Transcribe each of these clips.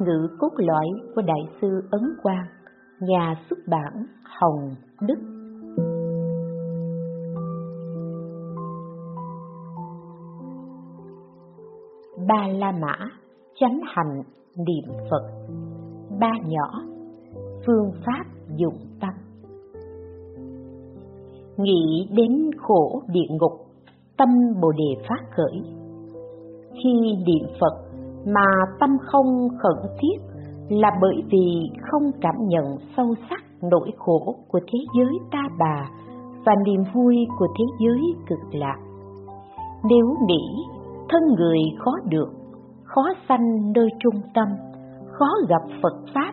ngữ cốt lõi của Đại sư Ấn Quang, Nhà xuất bản Hồng Đức. Ba La Mã, Chánh Hành, Niệm Phật. Ba nhỏ, Phương pháp dụng tâm. Nghĩ đến khổ địa ngục, tâm bồ đề phát khởi. Khi niệm phật mà tâm không khẩn thiết là bởi vì không cảm nhận sâu sắc nỗi khổ của thế giới ta bà và niềm vui của thế giới cực lạc. Nếu nghĩ thân người khó được khó sanh nơi trung tâm khó gặp phật pháp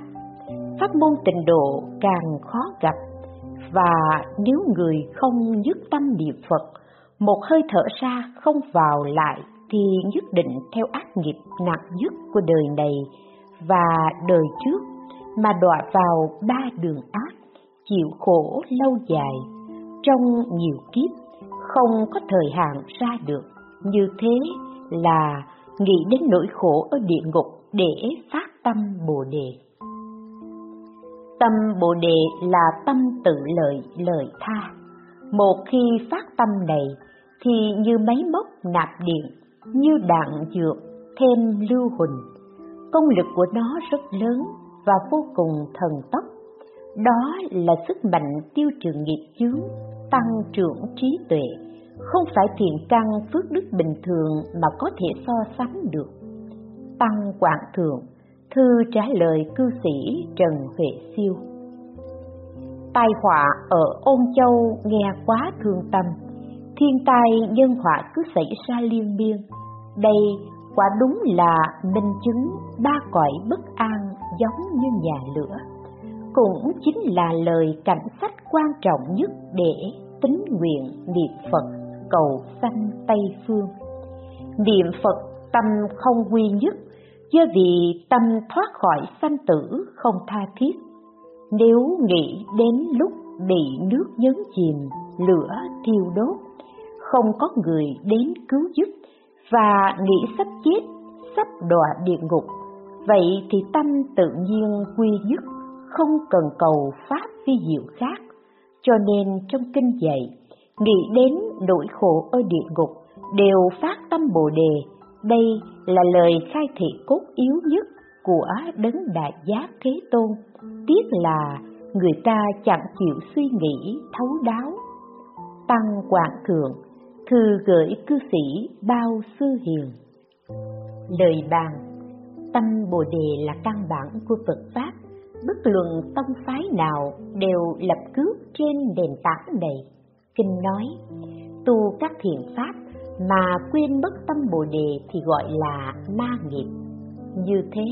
pháp môn tịnh độ càng khó gặp. Và nếu người không dứt tâm niệm Phật, một hơi thở ra không vào lại thì nhất định theo ác nghiệp nặng nhất của đời này và đời trước mà đọa vào ba đường ác, chịu khổ lâu dài, trong nhiều kiếp không có thời hạn ra được. Như thế là nghĩ đến nỗi khổ ở địa ngục để phát tâm Bồ Đề. Tâm Bồ Đề là tâm tự lợi lợi tha. Một khi phát tâm này thì như máy móc nạp điện, như đạn dược thêm lưu huỳnh. Công lực của nó rất lớn và vô cùng thần tốc. Đó là sức mạnh tiêu trừ nghiệp chướng, tăng trưởng trí tuệ, không phải thiện căn phước đức bình thường mà có thể so sánh được. Tăng Quảng Thượng Thư trả lời cư sĩ Trần Huệ Siêu Tai họa ở Ôn Châu nghe quá thương tâm Thiên tai nhân họa cứ xảy ra liên miên. Đây quả đúng là minh chứng ba cõi bất an giống như nhà lửa. Cũng chính là lời cảnh sách quan trọng nhất để tính nguyện niệm Phật cầu sanh Tây Phương. Niệm Phật tâm không quy nhất do vì tâm thoát khỏi sanh tử không tha thiết. Nếu nghĩ đến lúc bị nước nhấn chìm, lửa thiêu đốt, không có người đến cứu giúp và nghĩ sắp chết, sắp đọa địa ngục, vậy thì tâm tự nhiên quy nhất, không cần cầu pháp vi diệu khác. Cho nên trong kinh dạy, nghĩ đến nỗi khổ ở địa ngục đều phát tâm Bồ đề đây là lời khai thị cốt yếu nhất của đấng đại giác Thế Tôn. Tiếc là người ta chẳng chịu suy nghĩ thấu đáo. Tăng Quảng Thượng, thư gửi cư sĩ Bao Sư Hiền. Lời bàn Tâm Bồ Đề là căn bản của Phật Pháp, bất luận tông phái nào đều lập cước trên nền tảng này. Kinh nói, tu các thiện pháp mà quên mất tâm bồ đề thì gọi là ma nghiệp. Như thế,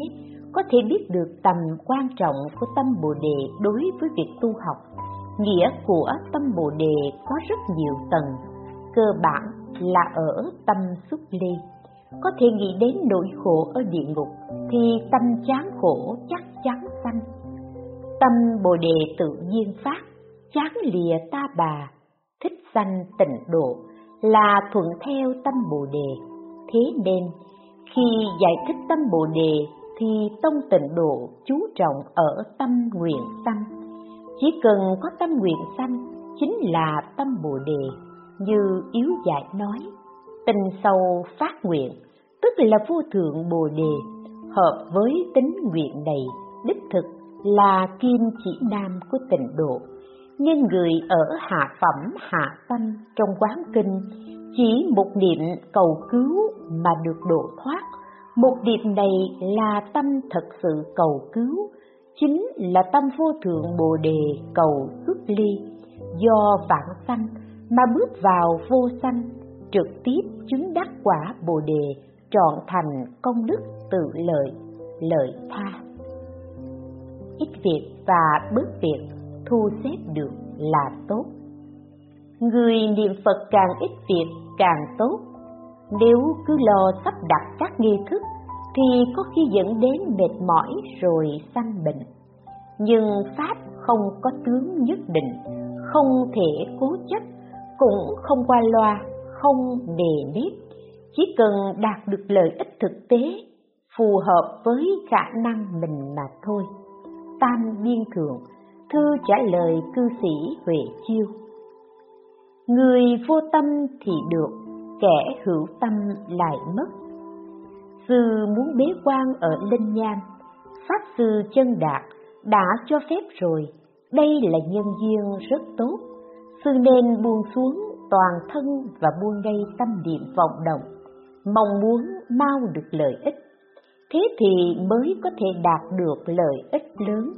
có thể biết được tầm quan trọng của tâm bồ đề đối với việc tu học. Nghĩa của tâm bồ đề có rất nhiều tầng, cơ bản là ở tâm xuất ly. Có thể nghĩ đến nỗi khổ ở địa ngục thì tâm chán khổ chắc chắn sanh. Tâm bồ đề tự nhiên phát, chán lìa ta bà, thích sanh tịnh độ, là thuận theo tâm Bồ Đề. Thế nên, khi giải thích tâm Bồ Đề thì tông tịnh độ chú trọng ở tâm nguyện sanh. Chỉ cần có tâm nguyện sanh chính là tâm Bồ Đề, như Yếu Giải nói. Tình sâu phát nguyện, tức là vô thượng Bồ Đề, hợp với tính nguyện này, đích thực là kim chỉ nam của tịnh độ nên người ở hạ phẩm hạ tâm trong quán kinh chỉ một niệm cầu cứu mà được độ thoát một niệm này là tâm thật sự cầu cứu chính là tâm vô thượng bồ đề cầu xuất ly do vạn sanh mà bước vào vô sanh trực tiếp chứng đắc quả bồ đề trọn thành công đức tự lợi lợi tha ít việc và bớt việc thu xếp được là tốt. Người niệm Phật càng ít việc càng tốt. Nếu cứ lo sắp đặt các nghi thức thì có khi dẫn đến mệt mỏi rồi sanh bệnh. Nhưng Pháp không có tướng nhất định, không thể cố chấp, cũng không qua loa, không đề nếp, chỉ cần đạt được lợi ích thực tế, phù hợp với khả năng mình mà thôi. Tam Biên Thượng, thư trả lời cư sĩ Huệ Chiêu. Người vô tâm thì được, kẻ hữu tâm lại mất. Sư muốn bế quan ở Linh Nham, Pháp Sư chân đạt đã cho phép rồi, đây là nhân duyên rất tốt. Sư nên buông xuống toàn thân và buông ngay tâm niệm vọng động, mong muốn mau được lợi ích. Thế thì mới có thể đạt được lợi ích lớn.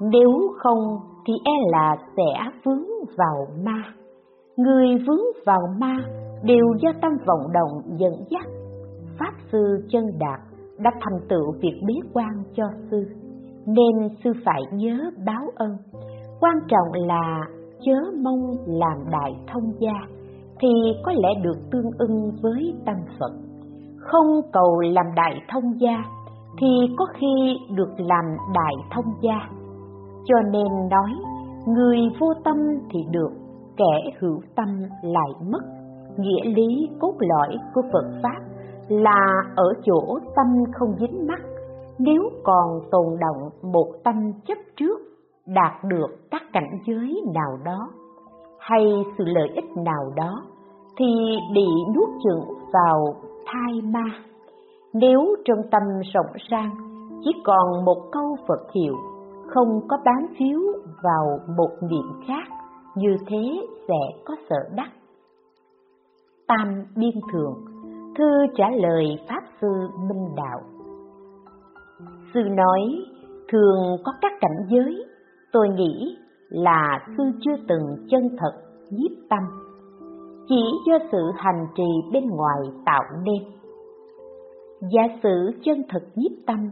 Nếu không thì e là sẽ vướng vào ma. Người vướng vào ma đều do tâm vọng động dẫn dắt. Pháp sư chân đạt đã thành tựu việc bế quan cho sư, nên sư phải nhớ báo ơn. Quan trọng là chớ mong làm đại thông gia, thì có lẽ được tương ưng với tâm Phật. Không cầu làm đại thông gia, thì có khi được làm đại thông gia. Cho nên nói, người vô tâm thì được, kẻ hữu tâm lại mất. Nghĩa lý cốt lõi của Phật Pháp là ở chỗ tâm không dính mắc, nếu còn tồn động một tâm chấp trước đạt được các cảnh giới nào đó hay sự lợi ích nào đó thì bị nuốt chửng vào thai ma. Nếu trong tâm rộng sang chỉ còn một câu Phật hiệu, không có bám phiếu vào một niệm khác, như thế sẽ có sợ đắc. Tam Biên thường Thư trả lời Pháp Sư Minh Đạo Sư nói, thường có các cảnh giới, tôi nghĩ là sư chưa từng chân thật nhiếp tâm, chỉ do sự hành trì bên ngoài tạo nên. Giả sử chân thật nhiếp tâm,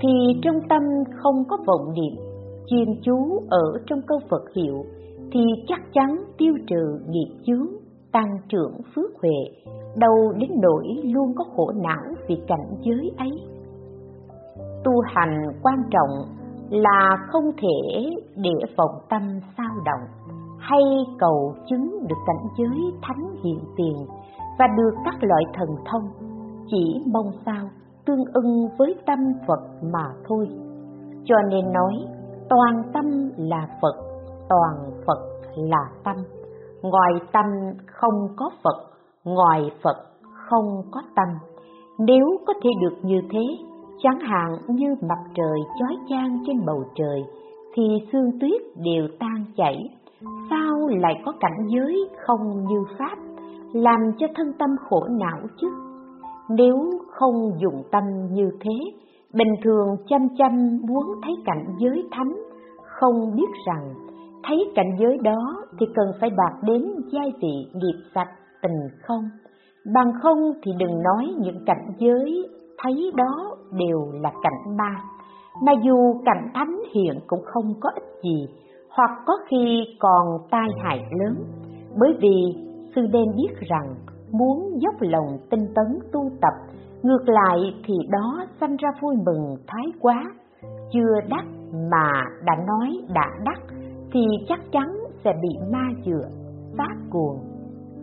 thì trong tâm không có vọng niệm, chuyên chú ở trong câu Phật hiệu, thì chắc chắn tiêu trừ nghiệp chướng, tăng trưởng phước huệ, đâu đến nỗi luôn có khổ não vì cảnh giới ấy. Tu hành quan trọng là không thể để vọng tâm sao động hay cầu chứng được cảnh giới thánh hiện tiền và được các loại thần thông chỉ mong sao tương ưng với tâm Phật mà thôi. Cho nên nói toàn tâm là Phật, toàn Phật là tâm. Ngoài tâm không có Phật, ngoài Phật không có tâm. Nếu có thể được như thế, chẳng hạn như mặt trời chói chang trên bầu trời, thì sương tuyết đều tan chảy. Sao lại có cảnh giới không như Pháp, làm cho thân tâm khổ não chứ? Nếu không dùng tâm như thế, bình thường chăm chăm muốn thấy cảnh giới thánh, không biết rằng thấy cảnh giới đó thì cần phải đạt đến giai vị nghiệp sạch tình không. Bằng không thì đừng nói những cảnh giới thấy đó đều là cảnh ma, mà dù cảnh thánh hiện cũng không có ích gì, hoặc có khi còn tai hại lớn, bởi vì sư nên biết rằng muốn dốc lòng tinh tấn tu tập, ngược lại thì đó sanh ra vui mừng thái quá, chưa đắc mà đã nói đã đắc thì chắc chắn sẽ bị ma dựa, phát cuồng.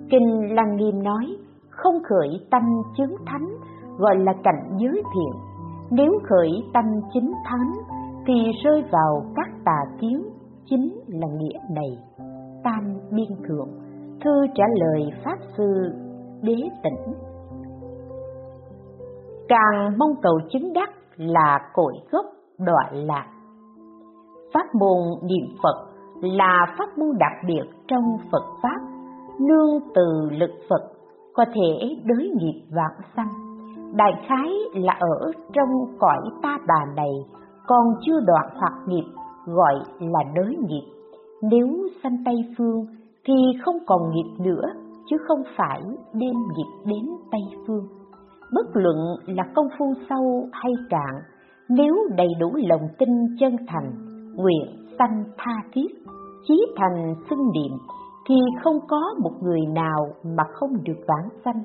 Kinh Lăng Nghiêm nói, không khởi tâm chứng thánh gọi là cảnh giới thiện nếu khởi tâm chính thánh, thì rơi vào các tà kiến, chính là nghĩa này. Tam biên thượng, thư trả lời pháp sư đế tỉnh càng mong cầu chứng đắc là cội gốc đoạn lạc. Pháp môn niệm phật là pháp môn đặc biệt trong phật pháp, nương từ lực phật có thể đối nghiệp vạn sanh đại khái là ở trong cõi ta bà này, còn chưa đoạn hoặc nghiệp, gọi là đới nghiệp. Nếu sanh tây phương thì không còn nghiệp nữa, chứ không phải đem nghiệp đến tây phương. Bất luận là công phu sâu hay cạn, nếu đầy đủ lòng tin chân thành, nguyện sanh tha thiết, chí thành xưng niệm, thì không có một người nào mà không được vãng sanh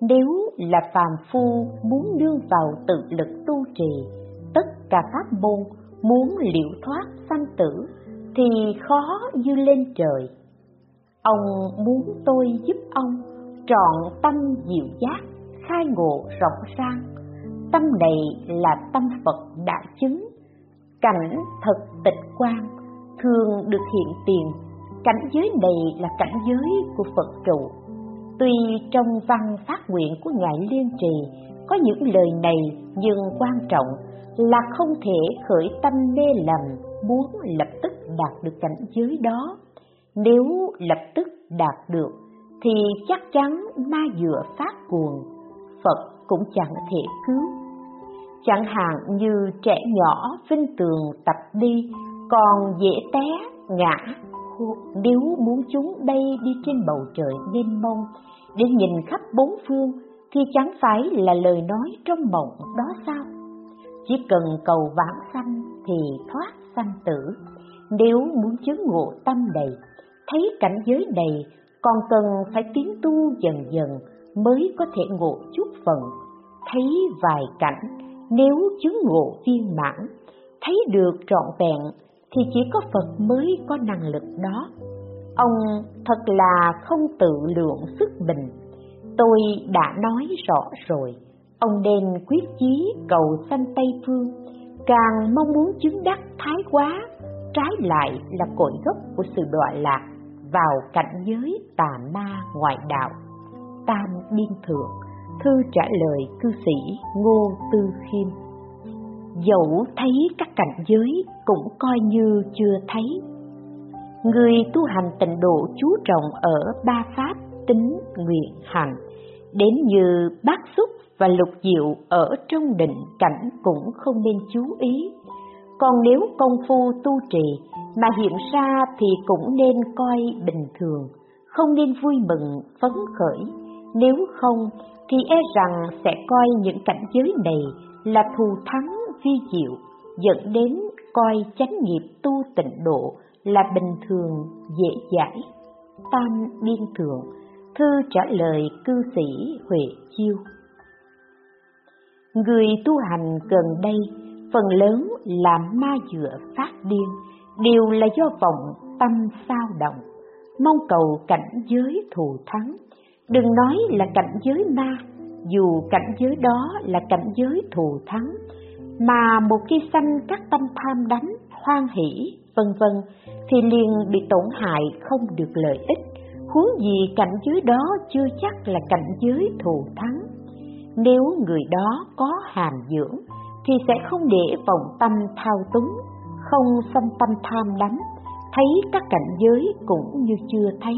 nếu là phàm phu muốn nương vào tự lực tu trì, tất cả pháp môn muốn liễu thoát sanh tử thì khó như lên trời. Ông muốn tôi giúp ông trọn tâm diệu giác, khai ngộ rộng rang. Tâm này là tâm Phật đã chứng, cảnh thật tịch quan, thường được hiện tiền. Cảnh giới này là cảnh giới của Phật trụ. Tuy trong văn phát nguyện của Ngài Liên Trì có những lời này nhưng quan trọng là không thể khởi tâm mê lầm muốn lập tức đạt được cảnh giới đó. Nếu lập tức đạt được thì chắc chắn ma dựa phát cuồng, Phật cũng chẳng thể cứu. Chẳng hạn như trẻ nhỏ vinh tường tập đi còn dễ té, ngã, nếu muốn chúng bay đi trên bầu trời mênh mông để nhìn khắp bốn phương thì chẳng phải là lời nói trong mộng đó sao? Chỉ cần cầu vãng sanh thì thoát sanh tử. Nếu muốn chứng ngộ tâm đầy, thấy cảnh giới đầy, còn cần phải tiến tu dần dần mới có thể ngộ chút phần. Thấy vài cảnh, nếu chứng ngộ viên mãn, thấy được trọn vẹn thì chỉ có Phật mới có năng lực đó. Ông thật là không tự lượng sức mình Tôi đã nói rõ rồi, ông nên quyết chí cầu sanh Tây Phương, càng mong muốn chứng đắc thái quá, trái lại là cội gốc của sự đọa lạc vào cảnh giới tà ma ngoại đạo. Tam Biên Thượng, thư trả lời cư sĩ Ngô Tư Khiêm. Dẫu thấy các cảnh giới cũng coi như chưa thấy. Người tu hành tịnh độ chú trọng ở ba pháp tính nguyện hành, đến như bát xúc và lục diệu ở trong định cảnh cũng không nên chú ý còn nếu công phu tu trì mà hiện ra thì cũng nên coi bình thường, không nên vui mừng, phấn khởi nếu không thì e rằng sẽ coi những cảnh giới này là thù thắng vi diệu dẫn đến coi chánh nghiệp tu tịnh độ là bình thường, dễ giải. Tam biên thượng, Thư trả lời cư sĩ Huệ Chiêu. Người tu hành gần đây, phần lớn là ma dựa phát điên, đều là do vọng tâm sao động. Mong cầu cảnh giới thù thắng. Đừng nói là cảnh giới ma, dù cảnh giới đó là cảnh giới thù thắng mà một khi sanh các tâm tham đánh hoan hỷ vân vân thì liền bị tổn hại không được lợi ích. Huống gì cảnh giới đó chưa chắc là cảnh giới thù thắng. Nếu người đó có hàm dưỡng thì sẽ không để vọng tâm thao túng, không sanh tâm tham đắm, thấy các cảnh giới cũng như chưa thấy,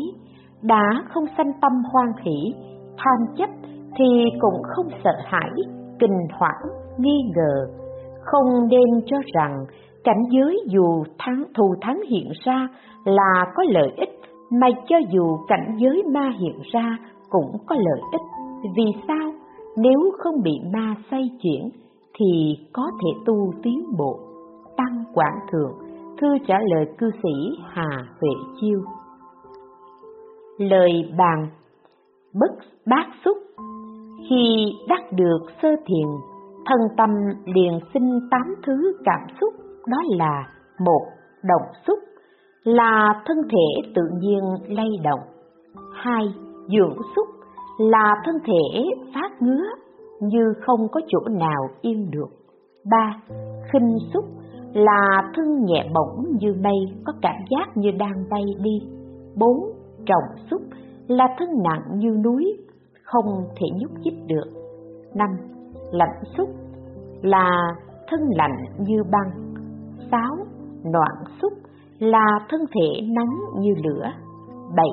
đã không sanh tâm hoan hỷ, tham chấp thì cũng không sợ hãi, kinh hoảng, nghi ngờ, không nên cho rằng cảnh giới dù thắng thù thắng hiện ra là có lợi ích mà cho dù cảnh giới ma hiện ra cũng có lợi ích. Vì sao? Nếu không bị ma xoay chuyển thì có thể tu tiến bộ. Tăng Quảng Thượng, thư trả lời cư sĩ Hà Huệ Chiêu. Lời bàn bất bát xúc Khi đắc được sơ thiền, thân tâm liền sinh tám thứ cảm xúc, đó là một Động xúc là thân thể tự nhiên lay động. Hai, dưỡng xúc là thân thể phát ngứa như không có chỗ nào yên được. Ba, khinh xúc là thân nhẹ bổng như mây có cảm giác như đang bay đi. Bốn, trọng xúc là thân nặng như núi không thể nhúc nhích được. Năm, lạnh xúc là thân lạnh như băng. Sáu, noạn xúc là thân thể nóng như lửa. 7.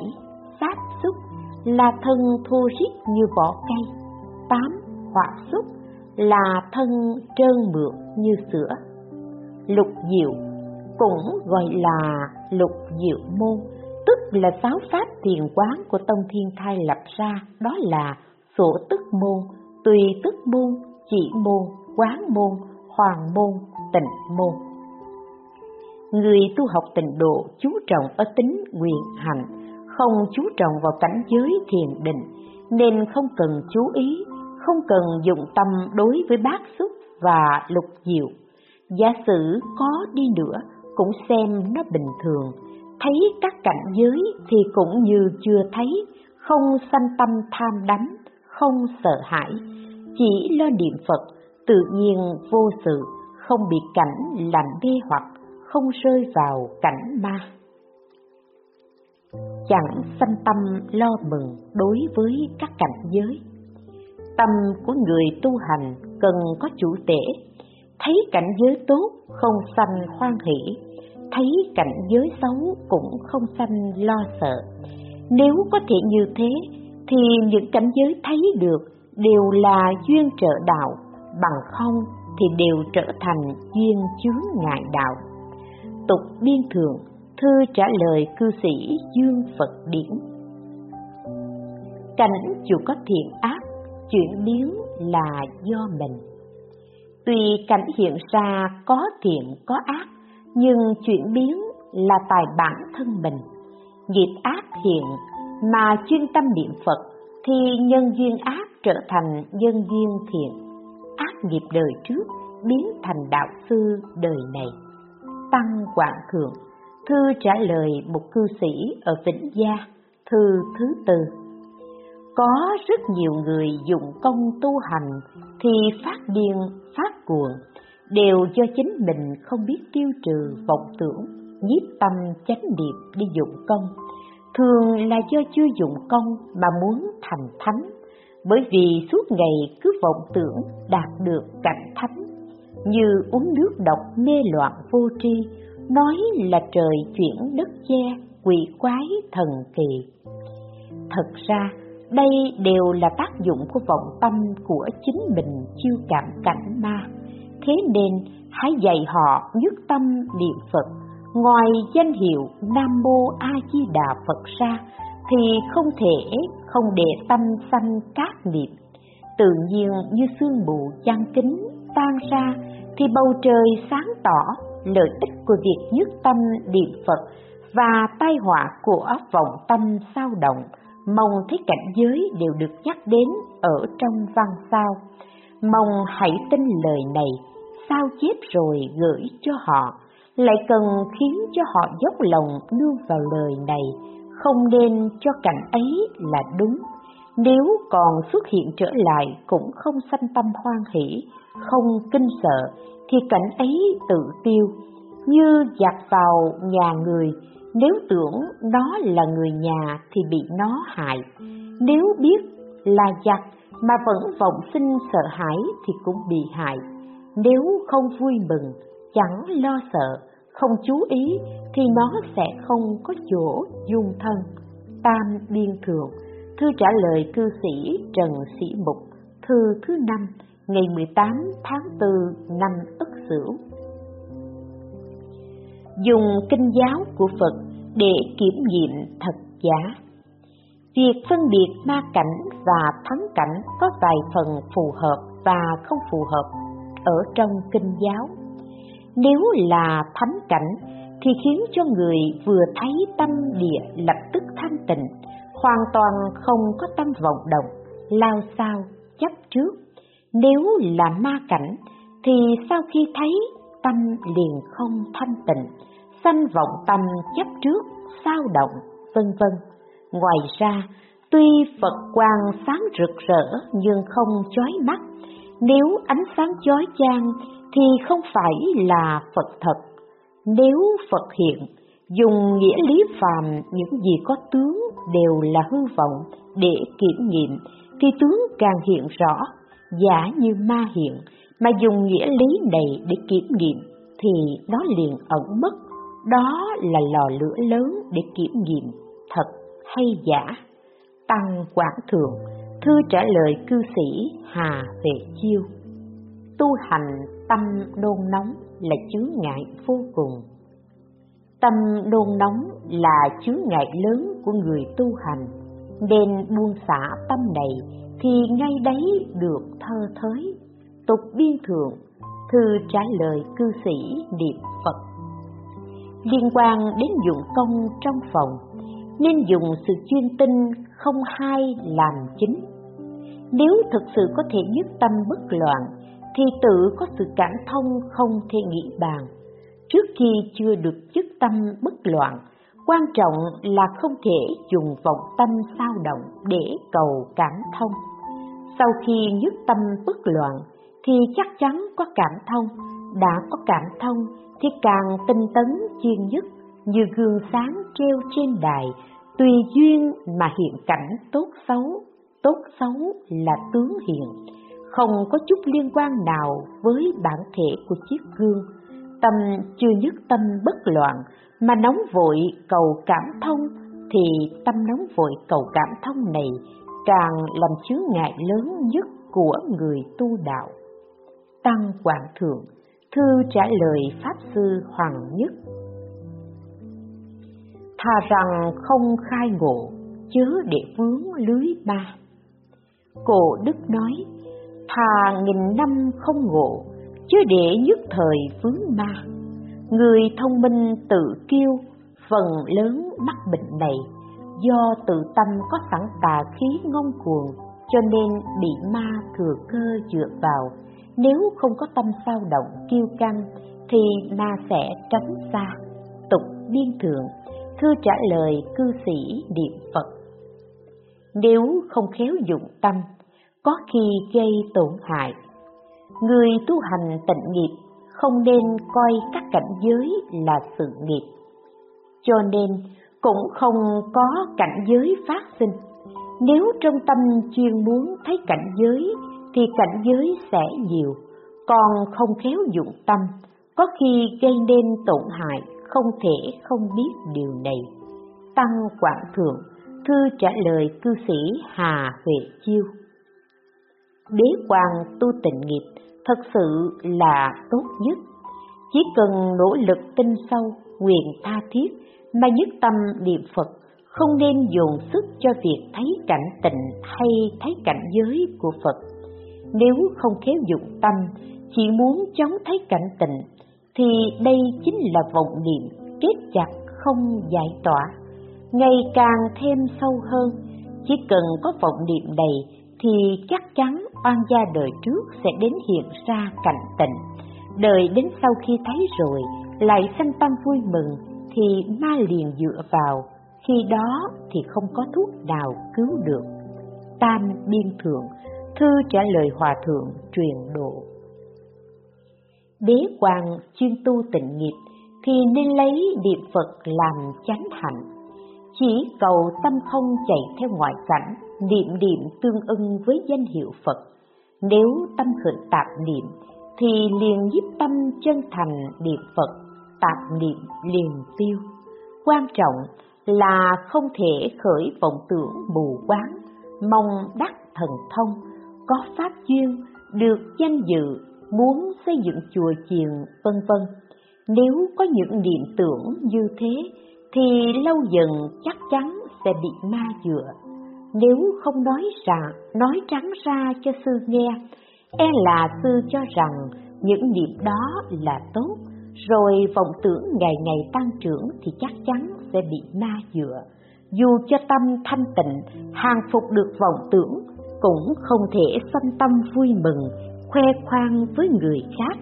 Sát xúc là thân thô rít như vỏ cây. 8. Hỏa xúc là thân trơn mượt như sữa. Lục diệu cũng gọi là lục diệu môn, tức là sáu pháp thiền quán của Tông Thiên Thai lập ra, đó là sổ tức môn, tùy tức môn, chỉ môn, quán môn, hoàng môn, tịnh môn. Người tu học tịnh độ chú trọng ở tính nguyện hành, không chú trọng vào cảnh giới thiền định, nên không cần chú ý, không cần dụng tâm đối với bát xúc và lục diệu. Giả sử có đi nữa, cũng xem nó bình thường, thấy các cảnh giới thì cũng như chưa thấy, không sanh tâm tham đắm, không sợ hãi, chỉ lo niệm Phật, tự nhiên vô sự, không bị cảnh làm mê hoặc, không rơi vào cảnh ma. Chẳng sanh tâm lo mừng đối với các cảnh giới. Tâm của người tu hành cần có chủ tể, thấy cảnh giới tốt không sanh khoan hỷ, thấy cảnh giới xấu cũng không sanh lo sợ. Nếu có thể như thế, thì những cảnh giới thấy được đều là duyên trợ đạo, bằng không thì đều trở thành duyên chướng ngại đạo. Tục biên thường, thư trả lời cư sĩ Dương Phật Điển. Cảnh dù có thiện ác, chuyển biến là do mình. Tuy cảnh hiện ra có thiện có ác, nhưng chuyển biến là tài bản thân mình. Nghiệp ác hiện mà chuyên tâm niệm Phật thì nhân duyên ác trở thành nhân duyên thiện. Ác nghiệp đời trước biến thành đạo sư đời này. Tăng Quảng Thượng, thư trả lời một cư sĩ ở Vĩnh Gia, thư thứ tư. Có rất nhiều người dụng công tu hành thì phát điên, phát cuồng, đều do chính mình không biết tiêu trừ vọng tưởng, nhiếp tâm chánh niệm đi dụng công. Thường là do chưa dụng công mà muốn thành thánh, bởi vì suốt ngày cứ vọng tưởng đạt được cảnh thánh. Như uống nước độc mê loạn vô tri, nói là trời chuyển đất che, quỷ quái thần kỳ. Thật ra, đây đều là tác dụng của vọng tâm của chính mình chiêu cảm cảnh ma. Thế nên, hãy dạy họ nhất tâm niệm Phật, ngoài danh hiệu Nam Mô A Di Đà Phật ra, thì không thể không để tâm sanh các niệm. Tự nhiên như sương mù chăn kính tan ra, thì bầu trời sáng tỏ lợi ích của việc nhất tâm niệm Phật và tai họa của vọng tâm sao động mong thấy cảnh giới đều được nhắc đến ở trong văn sao. Mong hãy tin lời này, sao chép rồi gửi cho họ, lại cần khiến cho họ dốc lòng đưa vào lời này, không nên cho cảnh ấy là đúng. Nếu còn xuất hiện trở lại cũng không sanh tâm hoan hỷ, không kinh sợ, thì cảnh ấy tự tiêu, như giặt vào nhà người, nếu tưởng nó là người nhà thì bị nó hại, nếu biết là giặc mà vẫn vọng sinh sợ hãi thì cũng bị hại. Nếu không vui mừng, chẳng lo sợ, không chú ý thì nó sẽ không có chỗ dung thân. Tam Biên Thượng, thư trả lời cư sĩ Trần Sĩ Mục, thư thứ năm, ngày 18 tháng 4 năm Ất Sửu dùng kinh giáo của Phật để kiểm nghiệm thật giả. Việc phân biệt ma cảnh và thắng cảnh có vài phần phù hợp và không phù hợp ở trong kinh giáo. Nếu là thánh cảnh thì khiến cho người vừa thấy tâm địa lập tức thanh tịnh, hoàn toàn không có tâm vọng động, lao sao, chấp trước. Nếu là ma cảnh thì sau khi thấy tâm liền không thanh tịnh, sanh vọng tâm chấp trước, sao động, vân vân. Ngoài ra, tuy Phật quang sáng rực rỡ nhưng không chói mắt, nếu ánh sáng chói chang thì không phải là Phật thật. Nếu Phật hiện, dùng nghĩa lý phàm những gì có tướng đều là hư vọng để kiểm nghiệm, thì tướng càng hiện rõ, giả như ma hiện, mà dùng nghĩa lý này để kiểm nghiệm thì nó liền ẩn mất đó là lò lửa lớn để kiểm nghiệm thật hay giả. Tăng Quảng Thượng, thư trả lời cư sĩ Hà Huệ Chiêu. Tu hành tâm đôn nóng là chướng ngại vô cùng. Tâm đôn nóng là chướng ngại lớn của người tu hành, nên buông xả tâm này thì ngay đấy được thơ thới. Tục biên thượng, thư trả lời cư sĩ niệm Phật liên quan đến dụng công trong phòng, nên dùng sự chuyên tinh không hai làm chính. Nếu thực sự có thể nhất tâm bất loạn, thì tự có sự cảm thông không thể nghĩ bàn. trước khi chưa được chức tâm bất loạn, quan trọng là không thể dùng vọng tâm sao động để cầu cảm thông. Sau khi nhất tâm bất loạn thì chắc chắn có cảm thông, đã có cảm thông thì càng tinh tấn chiên nhất như gương sáng treo trên đài, tùy duyên mà hiện cảnh tốt xấu, tốt xấu là tướng hiện, không có chút liên quan nào với bản thể của chiếc gương. Tâm chưa nhất tâm bất loạn mà nóng vội cầu cảm thông thì tâm nóng vội cầu cảm thông này càng làm chướng ngại lớn nhất của người tu đạo. Tăng Quảng Thượng, thư trả lời Pháp Sư Hoàng Nhất. Thà rằng không khai ngộ, chớ để vướng lưới ba. Cổ Đức nói, thà nghìn năm không ngộ, chứ để nhất thời vướng ma. Người thông minh tự kiêu, phần lớn mắc bệnh này, do tự tâm có sẵn tà khí ngông cuồng, cho nên bị ma thừa cơ dựa vào. Nếu không có tâm sao động kiêu căng, thì ma sẽ tránh xa. Tục biên thượng, thư trả lời cư sĩ niệm Phật. Nếu không khéo dụng tâm, có khi gây tổn hại. Người tu hành tịnh nghiệp không nên coi các cảnh giới là sự nghiệp. Cho nên cũng không có cảnh giới phát sinh. Nếu trong tâm chuyên muốn thấy cảnh giới thì cảnh giới sẽ nhiều, còn không khéo dụng tâm, có khi gây nên tổn hại, không thể không biết điều này. Tăng Quảng Thượng, thư trả lời cư sĩ Hà Huệ Chiêu. Đế quan tu tịnh nghiệp thật sự là tốt nhất. Chỉ cần nỗ lực tinh sâu, nguyện tha thiết mà nhất tâm niệm Phật, không nên dồn sức cho việc thấy cảnh tịnh hay thấy cảnh giới của Phật. Nếu không khéo dụng tâm, chỉ muốn chống thấy cảnh tịnh, thì đây chính là vọng niệm kết chặt không giải tỏa. Ngày càng thêm sâu hơn, chỉ cần có vọng niệm đầy thì chắc chắn oan gia đời trước sẽ đến hiện ra cảnh tịnh. Đời đến sau khi thấy rồi, lại sanh tâm vui mừng, thì ma liền dựa vào, khi đó thì không có thuốc nào cứu được. Tam Biên Thượng, thư trả lời Hòa Thượng truyền độ. Đế hoàng chuyên tu tịnh nghiệp thì nên lấy niệm Phật làm chánh hạnh. Chỉ cầu tâm không chạy theo ngoại cảnh, niệm niệm tương ưng với danh hiệu Phật. Nếu tâm khởi tạp niệm thì liền giúp tâm chân thành niệm Phật, tạp niệm liền tiêu. Quan trọng là không thể khởi vọng tưởng mù quáng, mong đắc thần thông, có pháp duyên, được danh dự, muốn xây dựng chùa chiền, vân vân. Nếu có những niệm tưởng như thế, thì lâu dần chắc chắn sẽ bị ma dựa. Nếu không nói ra, nói trắng ra cho sư nghe, e là sư cho rằng những niệm đó là tốt, rồi vọng tưởng ngày ngày tăng trưởng thì chắc chắn sẽ bị ma dựa. Dù cho tâm thanh tịnh, hàng phục được vọng tưởng, cũng không thể xâm tâm vui mừng, khoe khoang với người khác.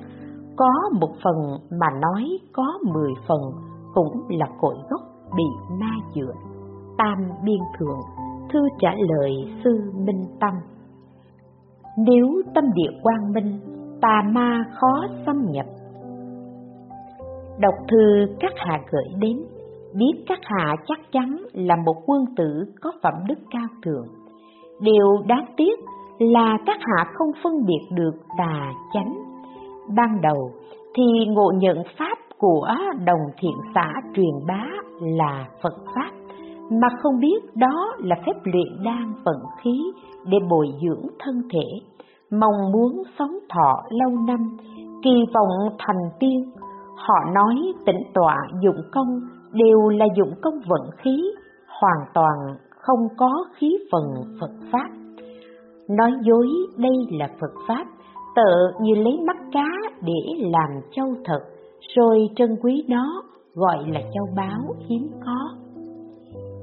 Có một phần mà nói có mười phần, cũng là cội gốc bị ma dựa. Tam biên thượng, thư trả lời sư Minh Tâm. Nếu tâm địa quang minh, tà ma khó xâm nhập. Đọc thư các hạ gửi đến, biết các hạ chắc chắn là một quân tử có phẩm đức cao thượng. Điều đáng tiếc là các hạ không phân biệt được tà chánh. Ban đầu thì ngộ nhận pháp của đồng thiện xã truyền bá là Phật Pháp, mà không biết đó là phép luyện đan vận khí để bồi dưỡng thân thể, mong muốn sống thọ lâu năm, kỳ vọng thành tiên. Họ nói tịnh tọa dụng công đều là dụng công vận khí, hoàn toàn không có khí phần Phật Pháp. Nói dối đây là Phật Pháp, tợ như lấy mắt cá để làm châu thật, rồi trân quý nó gọi là châu báu hiếm có.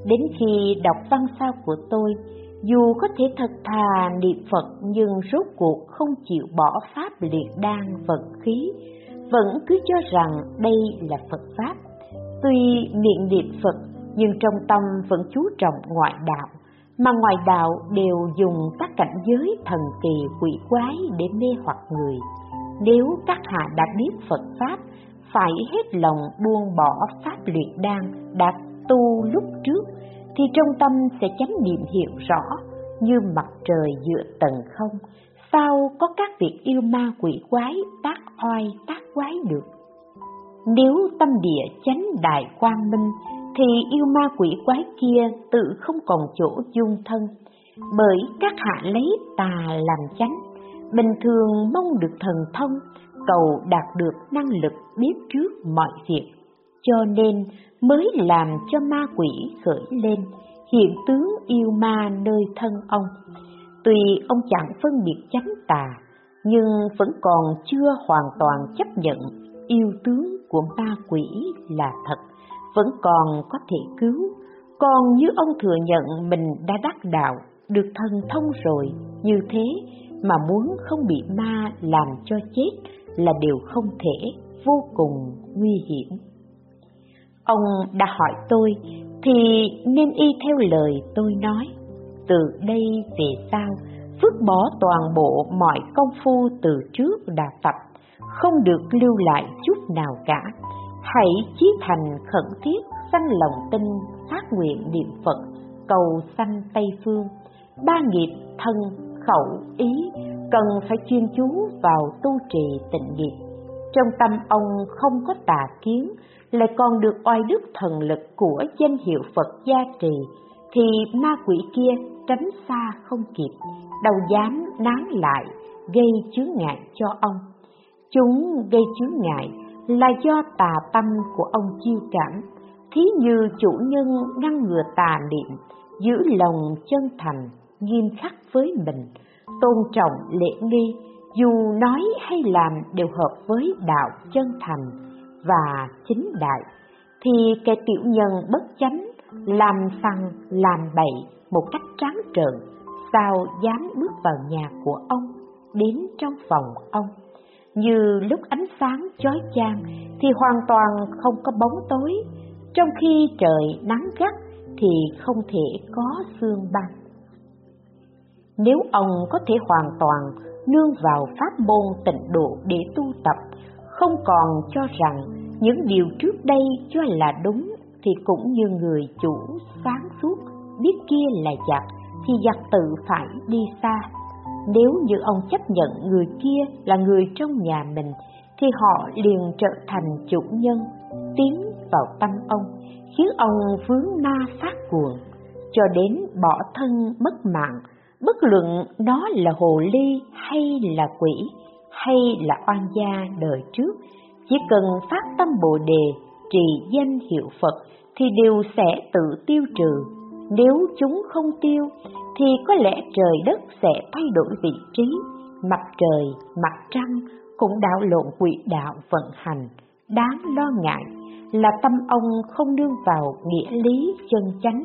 Đến khi đọc văn sao của tôi, dù có thể thật thà niệm Phật nhưng rốt cuộc không chịu bỏ pháp liệt đan vận khí, vẫn cứ cho rằng đây là Phật Pháp. Tuy miệng niệm Phật nhưng trong tâm vẫn chú trọng ngoại đạo, mà ngoại đạo đều dùng các cảnh giới thần kỳ quỷ quái để mê hoặc người. Nếu các hạ đã biết Phật Pháp, phải hết lòng buông bỏ Pháp luyện đan đã tu lúc trước, thì trong tâm sẽ chánh niệm hiểu rõ như mặt trời giữa tầng không, sao có các việc yêu ma quỷ quái tác oai tác quái được. Nếu tâm địa chánh đại quang minh, thì yêu ma quỷ quái kia tự không còn chỗ dung thân, bởi các hạ lấy tà làm chánh, bình thường mong được thần thông, cầu đạt được năng lực biết trước mọi việc, cho nên mới làm cho ma quỷ khởi lên, hiện tướng yêu ma nơi thân ông. Tuy ông chẳng phân biệt chánh tà, nhưng vẫn còn chưa hoàn toàn chấp nhận yêu tướng của ma quỷ là thật, vẫn còn có thể cứu. Còn như ông thừa nhận mình đã đắc đạo, được thần thông rồi, như thế mà muốn không bị ma làm cho chết là điều không thể, vô cùng nguy hiểm. Ông đã hỏi tôi thì nên y theo lời tôi nói. Từ đây về sau, vứt bỏ toàn bộ mọi công phu từ trước đã tập, không được lưu lại chút nào cả. Hãy chí thành khẩn thiết, sanh lòng tin, phát nguyện niệm Phật, cầu sanh Tây Phương. Ba nghiệp thân, khẩu, ý cần phải chuyên chú vào tu trì tịnh nghiệp. Trong tâm ông không có tà kiến, lại còn được oai đức thần lực của danh hiệu Phật gia trì, thì ma quỷ kia tránh xa không kịp, đâu dám nán lại, gây chướng ngại cho ông. Chúng gây chướng ngại là do tà tâm của ông chiêu cảm, thí như chủ nhân ngăn ngừa tà niệm, giữ lòng chân thành, nghiêm khắc với mình, tôn trọng lễ nghi, dù nói hay làm đều hợp với đạo chân thành và chính đại, thì kẻ tiểu nhân bất chánh, làm phăng làm bậy một cách trắng trợn, sao dám bước vào nhà của ông, đến trong phòng ông. Như lúc ánh sáng chói chang thì hoàn toàn không có bóng tối, trong khi trời nắng gắt thì không thể có sương băng. Nếu ông có thể hoàn toàn nương vào pháp môn tịnh độ để tu tập, không còn cho rằng những điều trước đây cho là đúng thì cũng như người chủ sáng suốt biết kia là giặc thì giặc tự phải đi xa. Nếu như ông chấp nhận người kia là người trong nhà mình thì họ liền trở thành chủ nhân, tiến vào tâm ông, khiến ông vướng ma phát cuồng, cho đến bỏ thân mất mạng, bất luận nó là hồ ly hay là quỷ hay là oan gia đời trước, chỉ cần phát tâm Bồ đề, trì danh hiệu Phật thì đều sẽ tự tiêu trừ. Nếu chúng không tiêu thì có lẽ trời đất sẽ thay đổi vị trí, mặt trời, mặt trăng cũng đảo lộn quỹ đạo vận hành. Đáng lo ngại là tâm ông không nương vào nghĩa lý chân chánh,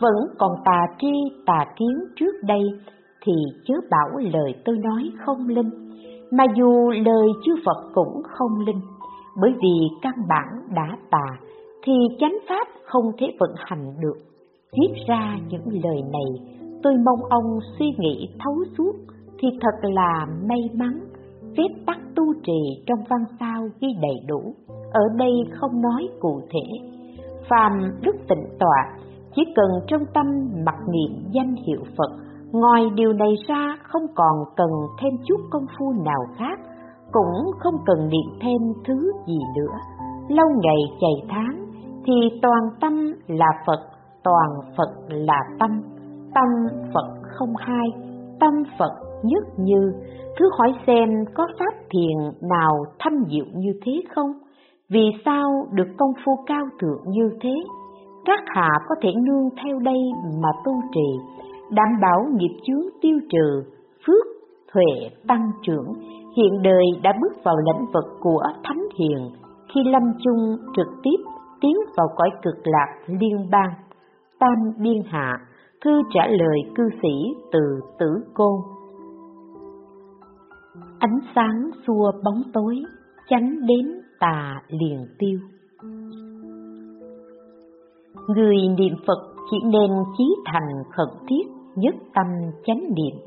vẫn còn tà tri tà kiến trước đây thì chớ bảo lời tôi nói không linh, mà dù lời chư Phật cũng không linh, bởi vì căn bản đã tà thì chánh pháp không thể vận hành được. Viết ra những lời này, tôi mong ông suy nghĩ thấu suốt thì thật là may mắn. Phép tắc tu trì trong văn sao ghi đầy đủ, ở đây không nói cụ thể. Phàm đức tịnh tọa, chỉ cần trong tâm mặc niệm danh hiệu Phật Ngoài điều này ra không còn cần thêm chút công phu nào khác, cũng không cần niệm thêm thứ gì nữa. Lâu ngày chạy tháng thì toàn tâm là Phật, toàn Phật là tâm, tâm Phật không hai, tâm Phật nhất như. Thứ hỏi xem có pháp thiền nào thâm diệu như thế không? Vì sao được công phu cao thượng như thế? Các hạ có thể nương theo đây mà tu trì đảm bảo nghiệp chướng tiêu trừ, phước, huệ tăng trưởng, hiện đời đã bước vào lĩnh vực của Thánh Hiền, khi lâm chung trực tiếp tiến vào cõi cực lạc liên bang. Tam Biên Hạ, thư trả lời cư sĩ từ Tử Côn. Ánh sáng xua bóng tối, chánh đến tà liền tiêu. Người niệm Phật chỉ nên chí thành khẩn thiết, nhất tâm chánh niệm,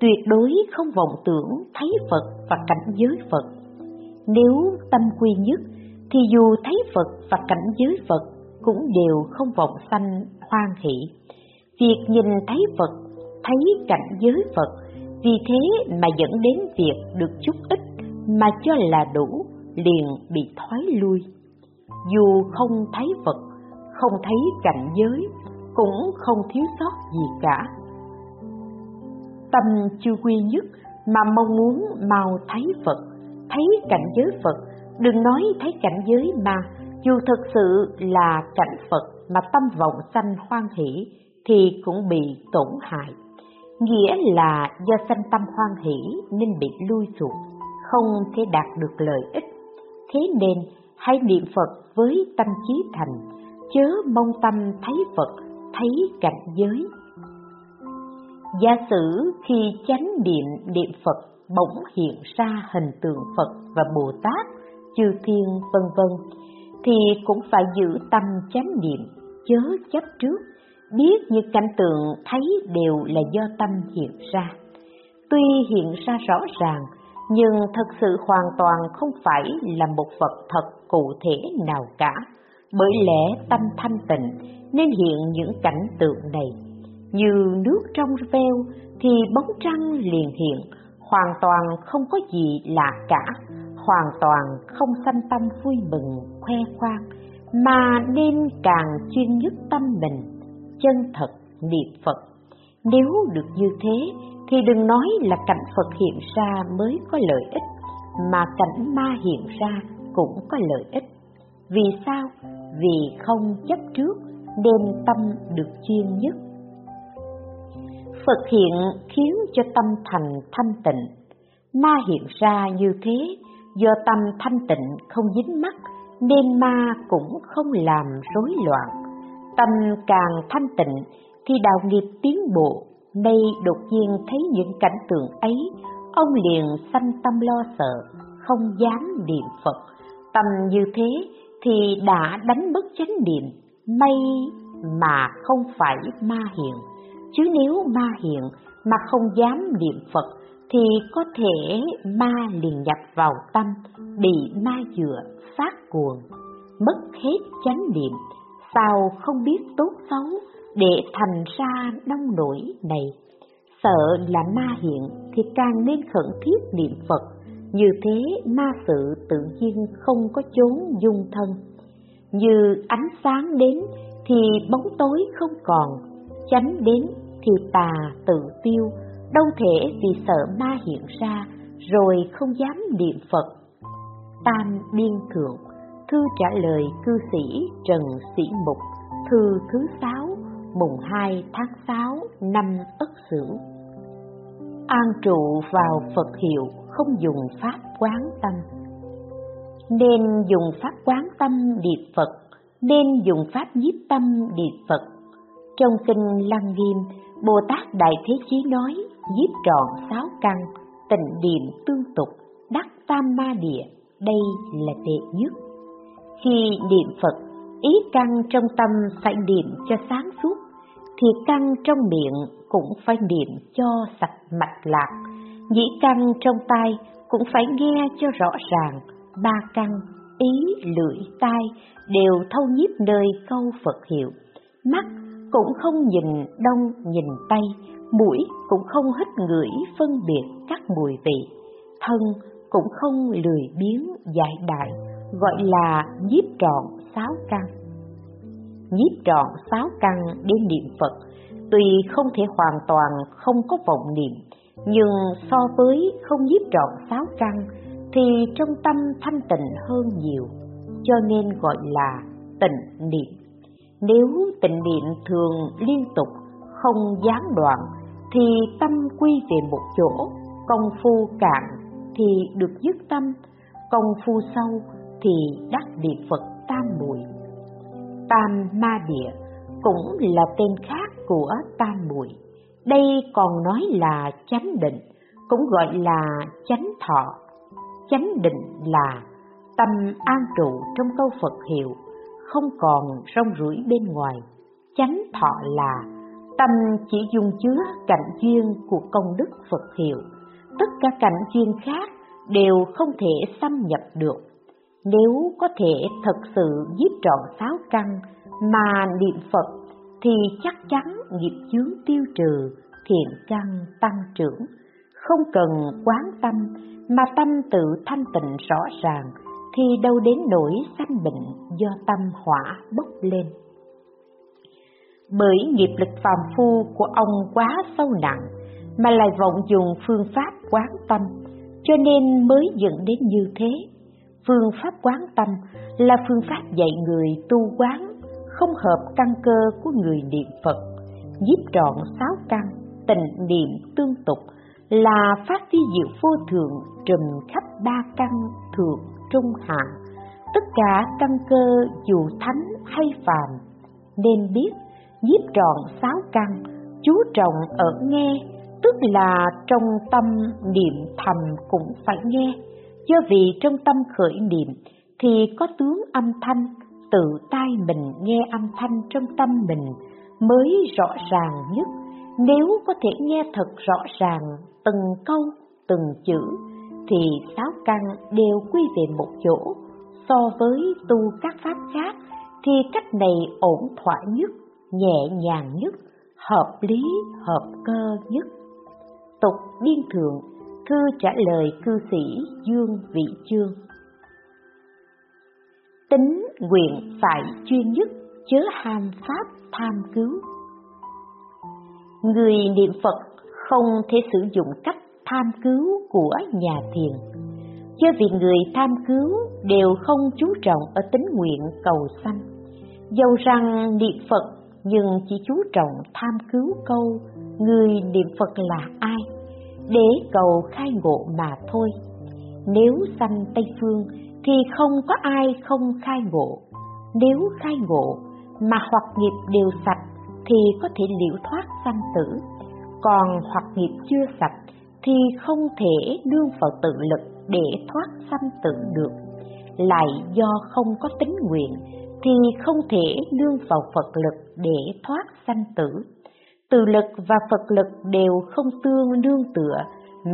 tuyệt đối không vọng tưởng thấy Phật và cảnh giới Phật. Nếu tâm quy nhất, thì dù thấy Phật và cảnh giới Phật cũng đều không vọng sanh hoan hỷ. Việc nhìn thấy Phật, thấy cảnh giới Phật, vì thế mà dẫn đến việc được chút ít mà cho là đủ, liền bị thoái lui. Dù không thấy Phật, không thấy cảnh giới, cũng không thiếu sót gì cả. Tâm chưa quy nhất mà mong muốn mau thấy Phật, thấy cảnh giới Phật, đừng nói thấy cảnh giới mà dù thực sự là cảnh Phật mà tâm vọng sanh hoan hỷ thì cũng bị tổn hại. Nghĩa là do sanh tâm hoan hỷ nên bị lui xuống không thể đạt được lợi ích. Thế nên hãy niệm Phật với tâm trí thành, chớ mong tâm thấy Phật, thấy cảnh giới. Giả sử khi chánh niệm niệm Phật bỗng hiện ra hình tượng Phật và Bồ Tát, chư thiên vân vân thì cũng phải giữ tâm chánh niệm, chớ chấp trước, biết những cảnh tượng thấy đều là do tâm hiện ra. Tuy hiện ra rõ ràng, nhưng thật sự hoàn toàn không phải là một vật thật cụ thể nào cả, bởi lẽ tâm thanh tịnh nên hiện những cảnh tượng này. Như nước trong veo thì bóng trăng liền hiện, hoàn toàn không có gì lạ cả, hoàn toàn không sanh tâm vui mừng, khoe khoang, mà nên càng chuyên nhất tâm mình, chân thật niệm Phật. Nếu được như thế thì đừng nói là cảnh Phật hiện ra mới có lợi ích, mà cảnh ma hiện ra cũng có lợi ích. Vì sao? Vì không chấp trước nên tâm được chuyên nhất. Phật hiện khiến cho tâm thành thanh tịnh, ma hiện ra như thế do tâm thanh tịnh không dính mắc nên ma cũng không làm rối loạn. Tâm càng thanh tịnh thì đạo nghiệp tiến bộ, nay đột nhiên thấy những cảnh tượng ấy, ông liền sanh tâm lo sợ, không dám niệm Phật. Tâm như thế thì đã đánh mất chánh niệm, may mà không phải ma hiện. Chứ nếu ma hiện mà không dám niệm Phật thì có thể ma liền nhập vào tâm, bị ma dựa, phát cuồng, mất hết chánh niệm, sao không biết tốt xấu để thành ra nông nổi này. Sợ là ma hiện thì càng nên khẩn thiết niệm Phật, như thế ma sự tự nhiên không có chốn dung thân. Như ánh sáng đến thì bóng tối không còn, chánh đến thì tà tự tiêu, đâu thể vì sợ ma hiện ra rồi không dám niệm Phật. Tam Biên Thượng, thư trả lời cư sĩ Trần Sĩ Mục, thư thứ sáu, mùng hai tháng sáu năm Ất Sửu. An trụ vào Phật hiệu, không dùng pháp quán tâm. Nên dùng pháp quán tâm điệp Phật, nên dùng pháp nhiếp tâm điệp Phật. Trong kinh Lăng Nghiêm, Bồ Tát Đại Thế Chí nói, nhiếp trọn sáu căn, tịnh điểm tương tục, đắc tam ma địa, đây là đệ nhất. Khi niệm Phật, ý căn trong tâm phải niệm cho sáng suốt, thì căn trong miệng cũng phải niệm cho sạch mạch lạc, nhĩ căn trong tai cũng phải nghe cho rõ ràng, ba căn, ý, lưỡi, tai đều thâu nhiếp nơi câu Phật hiệu, mắt cũng không nhìn đông nhìn tây, mũi cũng không hít ngửi phân biệt các mùi vị, thân cũng không lười biếng giải đại, gọi là nhiếp trọn sáu căn. Nhiếp trọn sáu căn đến niệm Phật, tuy không thể hoàn toàn không có vọng niệm, nhưng so với không nhiếp trọn sáu căn thì trong tâm thanh tịnh hơn nhiều, cho nên gọi là tịnh niệm. Nếu tịnh niệm thường liên tục, không gián đoạn, thì tâm quy về một chỗ, công phu cạn thì được dứt tâm, công phu sâu thì đắc địa Phật tam muội. Tam ma địa cũng là tên khác của tam muội. Đây còn nói là chánh định, cũng gọi là chánh thọ. Chánh định là tâm an trụ trong câu Phật hiệu, không còn rong rủi bên ngoài. Chánh thọ là tâm chỉ dùng chứa cảnh duyên của công đức Phật hiệu, tất cả cảnh duyên khác đều không thể xâm nhập được. Nếu có thể thật sự giết trọn sáu căn mà niệm Phật thì chắc chắn nghiệp chướng tiêu trừ, thiện căn tăng trưởng, không cần quán tâm mà tâm tự thanh tịnh rõ ràng thì đâu đến nỗi sanh bệnh do tâm hỏa bốc lên. Bởi nghiệp lực phàm phu của ông quá sâu nặng mà lại vọng dùng phương pháp quán tâm, cho nên mới dẫn đến như thế. Phương pháp quán tâm là phương pháp dạy người tu quán, không hợp căn cơ của người niệm Phật, nhiếp trọn sáu căn, tình niệm tương tục là phát vi diệu vô thượng trùm khắp ba căn thượng trung hạ. Tất cả căn cơ dù thánh hay phàm nên biết nhiếp trọn sáu căn chú trọng ở nghe tức là trong tâm niệm thầm cũng phải nghe. Do vì trong tâm khởi niệm thì có tướng âm thanh tự tai mình nghe âm thanh trong tâm mình mới rõ ràng nhất. Nếu có thể nghe thật rõ ràng từng câu, từng chữ, thì sáu căn đều quy về một chỗ. So với tu các pháp khác, thì cách này ổn thỏa nhất, nhẹ nhàng nhất, hợp lý, hợp cơ nhất. Tục biên thượng thư trả lời cư sĩ dương vị chương tính nguyện phải chuyên nhất, chớ ham pháp tham cứu. Người niệm phật không thể sử dụng cách tham cứu của nhà thiền. Do vì người tham cứu đều không chú trọng ở tính nguyện cầu sanh. Dầu rằng niệm phật nhưng chỉ chú trọng tham cứu câu người niệm phật là ai, để cầu khai ngộ mà thôi. Nếu sanh tây phương thì không có ai không khai ngộ. Nếu khai ngộ mà hoặc nghiệp đều sạch thì có thể liễu thoát sanh tử. Còn hoặc nghiệp chưa sạch thì không thể đương vào tự lực để thoát sanh tử được. Lại do không có tính nguyện thì không thể đương vào phật lực để thoát sanh tử. Tự lực và phật lực đều không tương đương tựa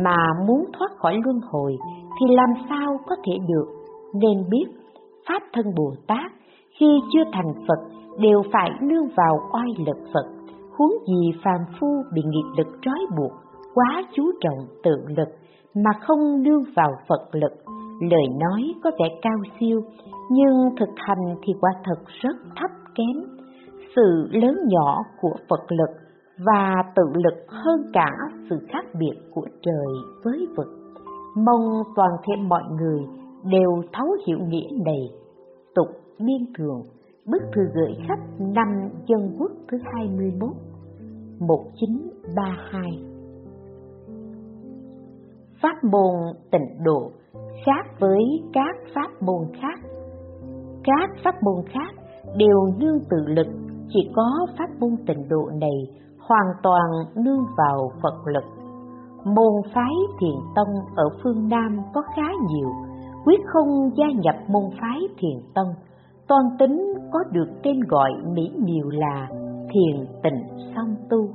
mà muốn thoát khỏi luân hồi thì làm sao có thể được? Nên biết pháp thân bồ tát khi chưa thành phật đều phải nương vào oai lực phật huống gì phàm phu bị nghiệp lực trói buộc quá chú trọng tự lực mà không nương vào Phật lực. Lời nói có vẻ cao siêu, nhưng thực hành thì quả thật rất thấp kém. Sự lớn nhỏ của Phật lực và tự lực hơn cả sự khác biệt của trời với vật. Mong toàn thể mọi người đều thấu hiểu nghĩa này. Tục biên thường, bức thư gửi khách năm dân quốc thứ 21, 1932 pháp môn tịnh độ khác với các pháp môn khác. Các pháp môn khác đều nương tự lực, chỉ có pháp môn tịnh độ này hoàn toàn nương vào Phật lực. Môn phái thiền tông ở phương Nam có khá nhiều, quyết không gia nhập môn phái thiền tông, toàn tính có được tên gọi mỹ miều là thiền tịnh song tu.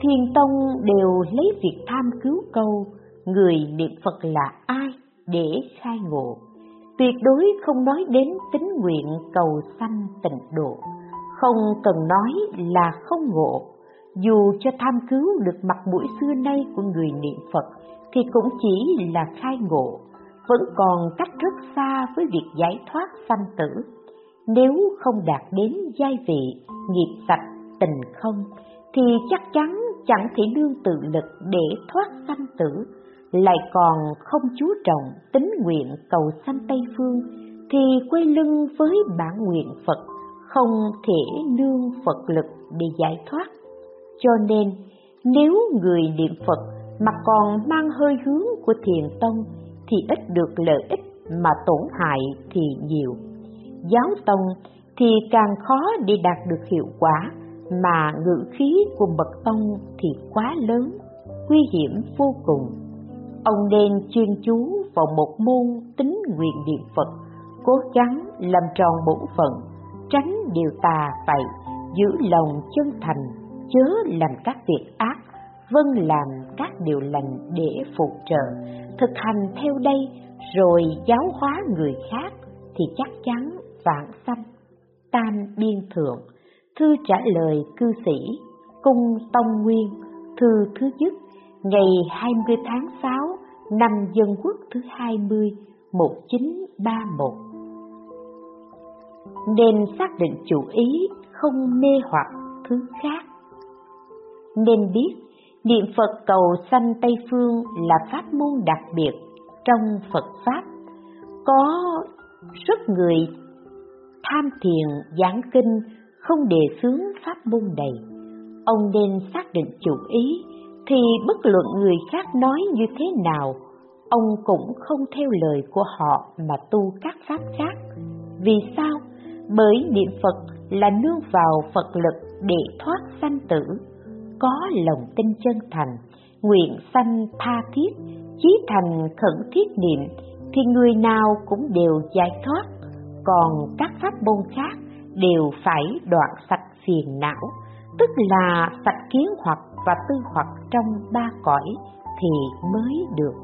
Thiền tông đều lấy việc tham cứu câu người niệm Phật là ai để khai ngộ. Tuyệt đối không nói đến tính nguyện cầu sanh tịnh độ, không cần nói là không ngộ. Dù cho tham cứu được mặt mũi xưa nay của người niệm Phật thì cũng chỉ là khai ngộ, vẫn còn cách rất xa với việc giải thoát sanh tử. Nếu không đạt đến giai vị nghiệp sạch tình không thì chắc chắn chẳng thể nương tự lực để thoát sanh tử lại còn không chú trọng tính nguyện cầu sanh Tây Phương, thì quay lưng với bản nguyện Phật, không thể nương Phật lực để giải thoát. Cho nên, nếu người niệm Phật mà còn mang hơi hướng của thiền tông thì ít được lợi ích mà tổn hại thì nhiều. Giáo tông thì càng khó để đạt được hiệu quả mà ngữ khí của bậc tông thì quá lớn, nguy hiểm vô cùng ông nên chuyên chú vào một môn tính nguyện niệm Phật, cố gắng làm tròn bổn phận, tránh điều tà vậy, giữ lòng chân thành, chớ làm các việc ác, vâng làm các điều lành để phụ trợ, thực hành theo đây rồi giáo hóa người khác thì chắc chắn vạn sanh. Tam Biên Thượng, thư trả lời cư sĩ, cung Tông Nguyên, thư thứ nhất, ngày 20 tháng 6 năm Dân Quốc thứ 20, 1931. Nên xác định chủ ý, không mê hoặc thứ khác. Nên biết, niệm Phật cầu sanh Tây Phương là pháp môn đặc biệt trong Phật Pháp. Có rất người tham thiền giảng kinh không đề xướng pháp môn này. Ông nên xác định chủ ý thì bất luận người khác nói như thế nào, ông cũng không theo lời của họ mà tu các pháp khác. Vì sao? Bởi niệm Phật là nương vào Phật lực để thoát sanh tử, có lòng tin chân thành, nguyện sanh tha thiết, chí thành khẩn thiết niệm thì người nào cũng đều giải thoát, còn các pháp môn khác đều phải đoạn sạch phiền não, tức là sạch kiến hoặc và tư hoặc trong ba cõi thì mới được.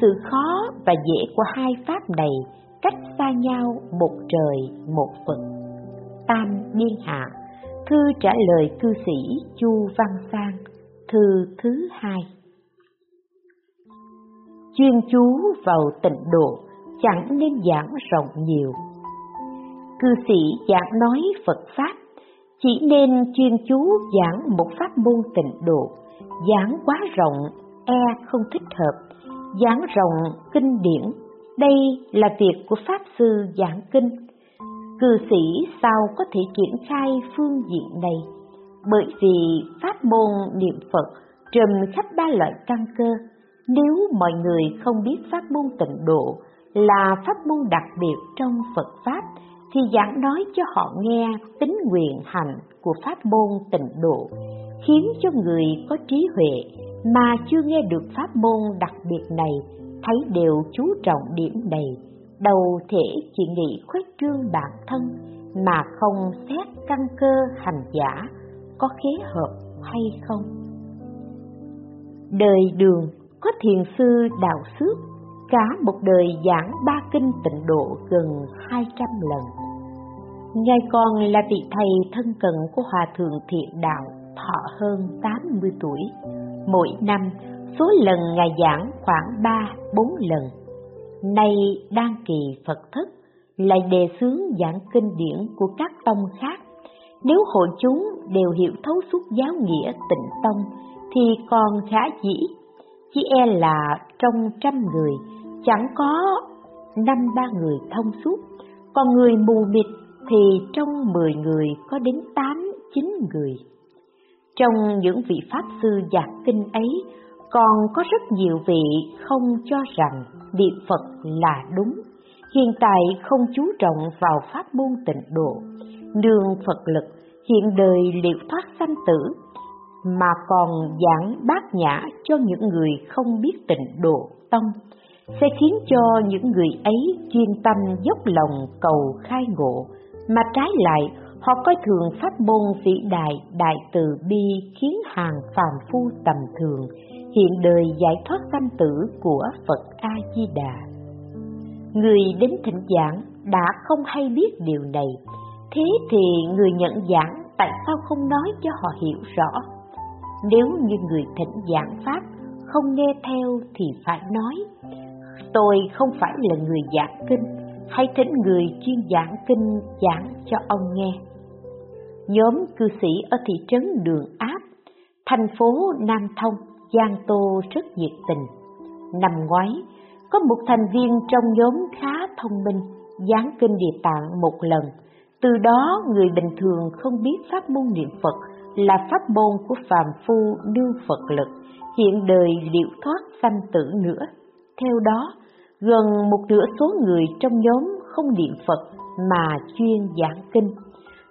Sự khó và dễ của hai pháp này cách xa nhau một trời một vực. Tam Biên Hạ Thư trả lời cư sĩ Chu Văn Sang Thư thứ hai Chuyên chú vào tịnh độ chẳng nên giảng rộng nhiều. Cư sĩ giảng nói Phật Pháp chỉ nên chuyên chú giảng một pháp môn tịnh độ, giảng quá rộng e không thích hợp, giảng rộng kinh điển, đây là việc của Pháp Sư giảng kinh. Cư sĩ sao có thể triển khai phương diện này? Bởi vì pháp môn niệm Phật trùm khắp ba loại căn cơ, nếu mọi người không biết pháp môn tịnh độ là pháp môn đặc biệt trong Phật Pháp, thì giảng nói cho họ nghe tính nguyện hành của pháp môn tịnh độ, khiến cho người có trí huệ mà chưa nghe được pháp môn đặc biệt này thấy đều chú trọng điểm này, đầu thể chỉ nghĩ khuếch trương bản thân mà không xét căn cơ hành giả có khế hợp hay không. Đời đường có thiền sư đạo xước cả một đời giảng ba kinh tịnh độ gần hai trăm lần. Ngài còn là vị thầy thân cận của Hòa Thượng Thiện Đạo thọ hơn tám mươi tuổi. Mỗi năm, số lần Ngài giảng khoảng ba bốn lần. Nay đang kỳ Phật thức lại đề xướng giảng kinh điển của các tông khác. Nếu hội chúng đều hiểu thấu suốt giáo nghĩa tịnh tông, thì còn khá dĩ. Chỉ e là trong trăm người, chẳng có năm ba người thông suốt, còn người mù mịt thì trong mười người có đến tám chín người. Trong những vị Pháp sư giảng kinh ấy, còn có rất nhiều vị không cho rằng niệm Phật là đúng, hiện tại không chú trọng vào pháp môn tịnh độ, nương Phật lực, hiện đời liệu thoát sanh tử, mà còn giảng bát nhã cho những người không biết tịnh độ tông sẽ khiến cho những người ấy chuyên tâm dốc lòng cầu khai ngộ, mà trái lại họ coi thường pháp môn vĩ đại đại từ bi khiến hàng phàm phu tầm thường hiện đời giải thoát sanh tử của Phật A Di Đà. Người đến thỉnh giảng đã không hay biết điều này, thế thì người nhận giảng tại sao không nói cho họ hiểu rõ? Nếu như người thỉnh giảng pháp không nghe theo thì phải nói tôi không phải là người giảng kinh hay thỉnh người chuyên giảng kinh giảng cho ông nghe nhóm cư sĩ ở thị trấn đường áp thành phố nam thông giang tô rất nhiệt tình. Năm ngoái có một thành viên trong nhóm khá thông minh giảng kinh địa tạng một lần. Từ đó người bình thường không biết pháp môn niệm phật là pháp môn của phàm phu đương phật lực hiện đời liệu thoát sanh tử nữa. Theo đó gần một nửa số người trong nhóm không niệm Phật mà chuyên giảng kinh.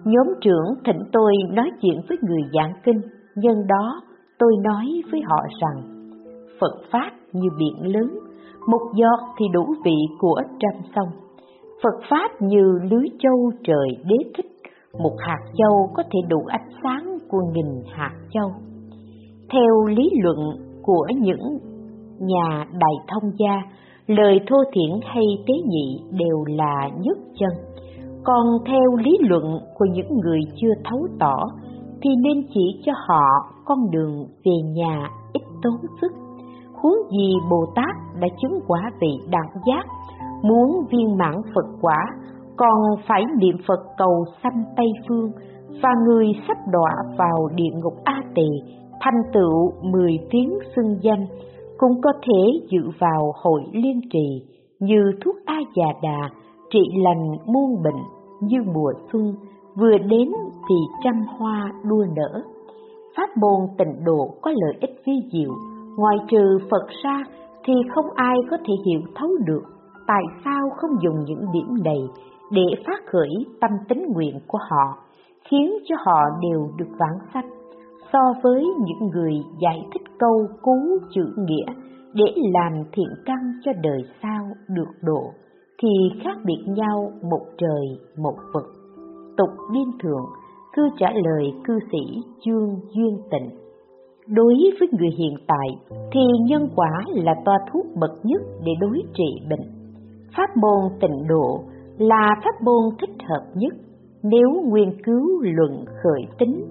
Nhóm trưởng thỉnh tôi nói chuyện với người giảng kinh, nhân đó tôi nói với họ rằng Phật Pháp như biển lớn, một giọt thì đủ vị của trăm sông. Phật Pháp như lưới châu trời đế thích, một hạt châu có thể đủ ánh sáng của nghìn hạt châu. Theo lý luận của những nhà đại thông gia, lời thô thiển hay tế nhị đều là nhất chân. Còn theo lý luận của những người chưa thấu tỏ, thì nên chỉ cho họ con đường về nhà ít tốn sức. Huống gì Bồ Tát đã chứng quả vị đẳng giác, muốn viên mãn Phật quả, còn phải niệm Phật cầu sanh Tây Phương, và người sắp đọa vào địa ngục A Tỳ, thành tựu mười tiếng xưng danh, cũng có thể dự vào hội liên trì như thuốc A già đà, trị lành muôn bệnh như mùa xuân, vừa đến thì trăm hoa đua nở. Pháp môn tịnh độ có lợi ích vi diệu, ngoài trừ Phật ra thì không ai có thể hiểu thấu được tại sao không dùng những điểm này để phát khởi tâm tính nguyện của họ, khiến cho họ đều được vãng sanh. So với những người giải thích câu cú chữ nghĩa để làm thiện căn cho đời sau được độ thì khác biệt nhau một trời một vực tục điên thượng cư trả lời cư sĩ chương duyên tịnh. Đối với người hiện tại, thì nhân quả là toa thuốc bậc nhất để đối trị bệnh. Pháp môn tịnh độ là pháp môn thích hợp nhất. Nếu nguyên cứu luận khởi tính,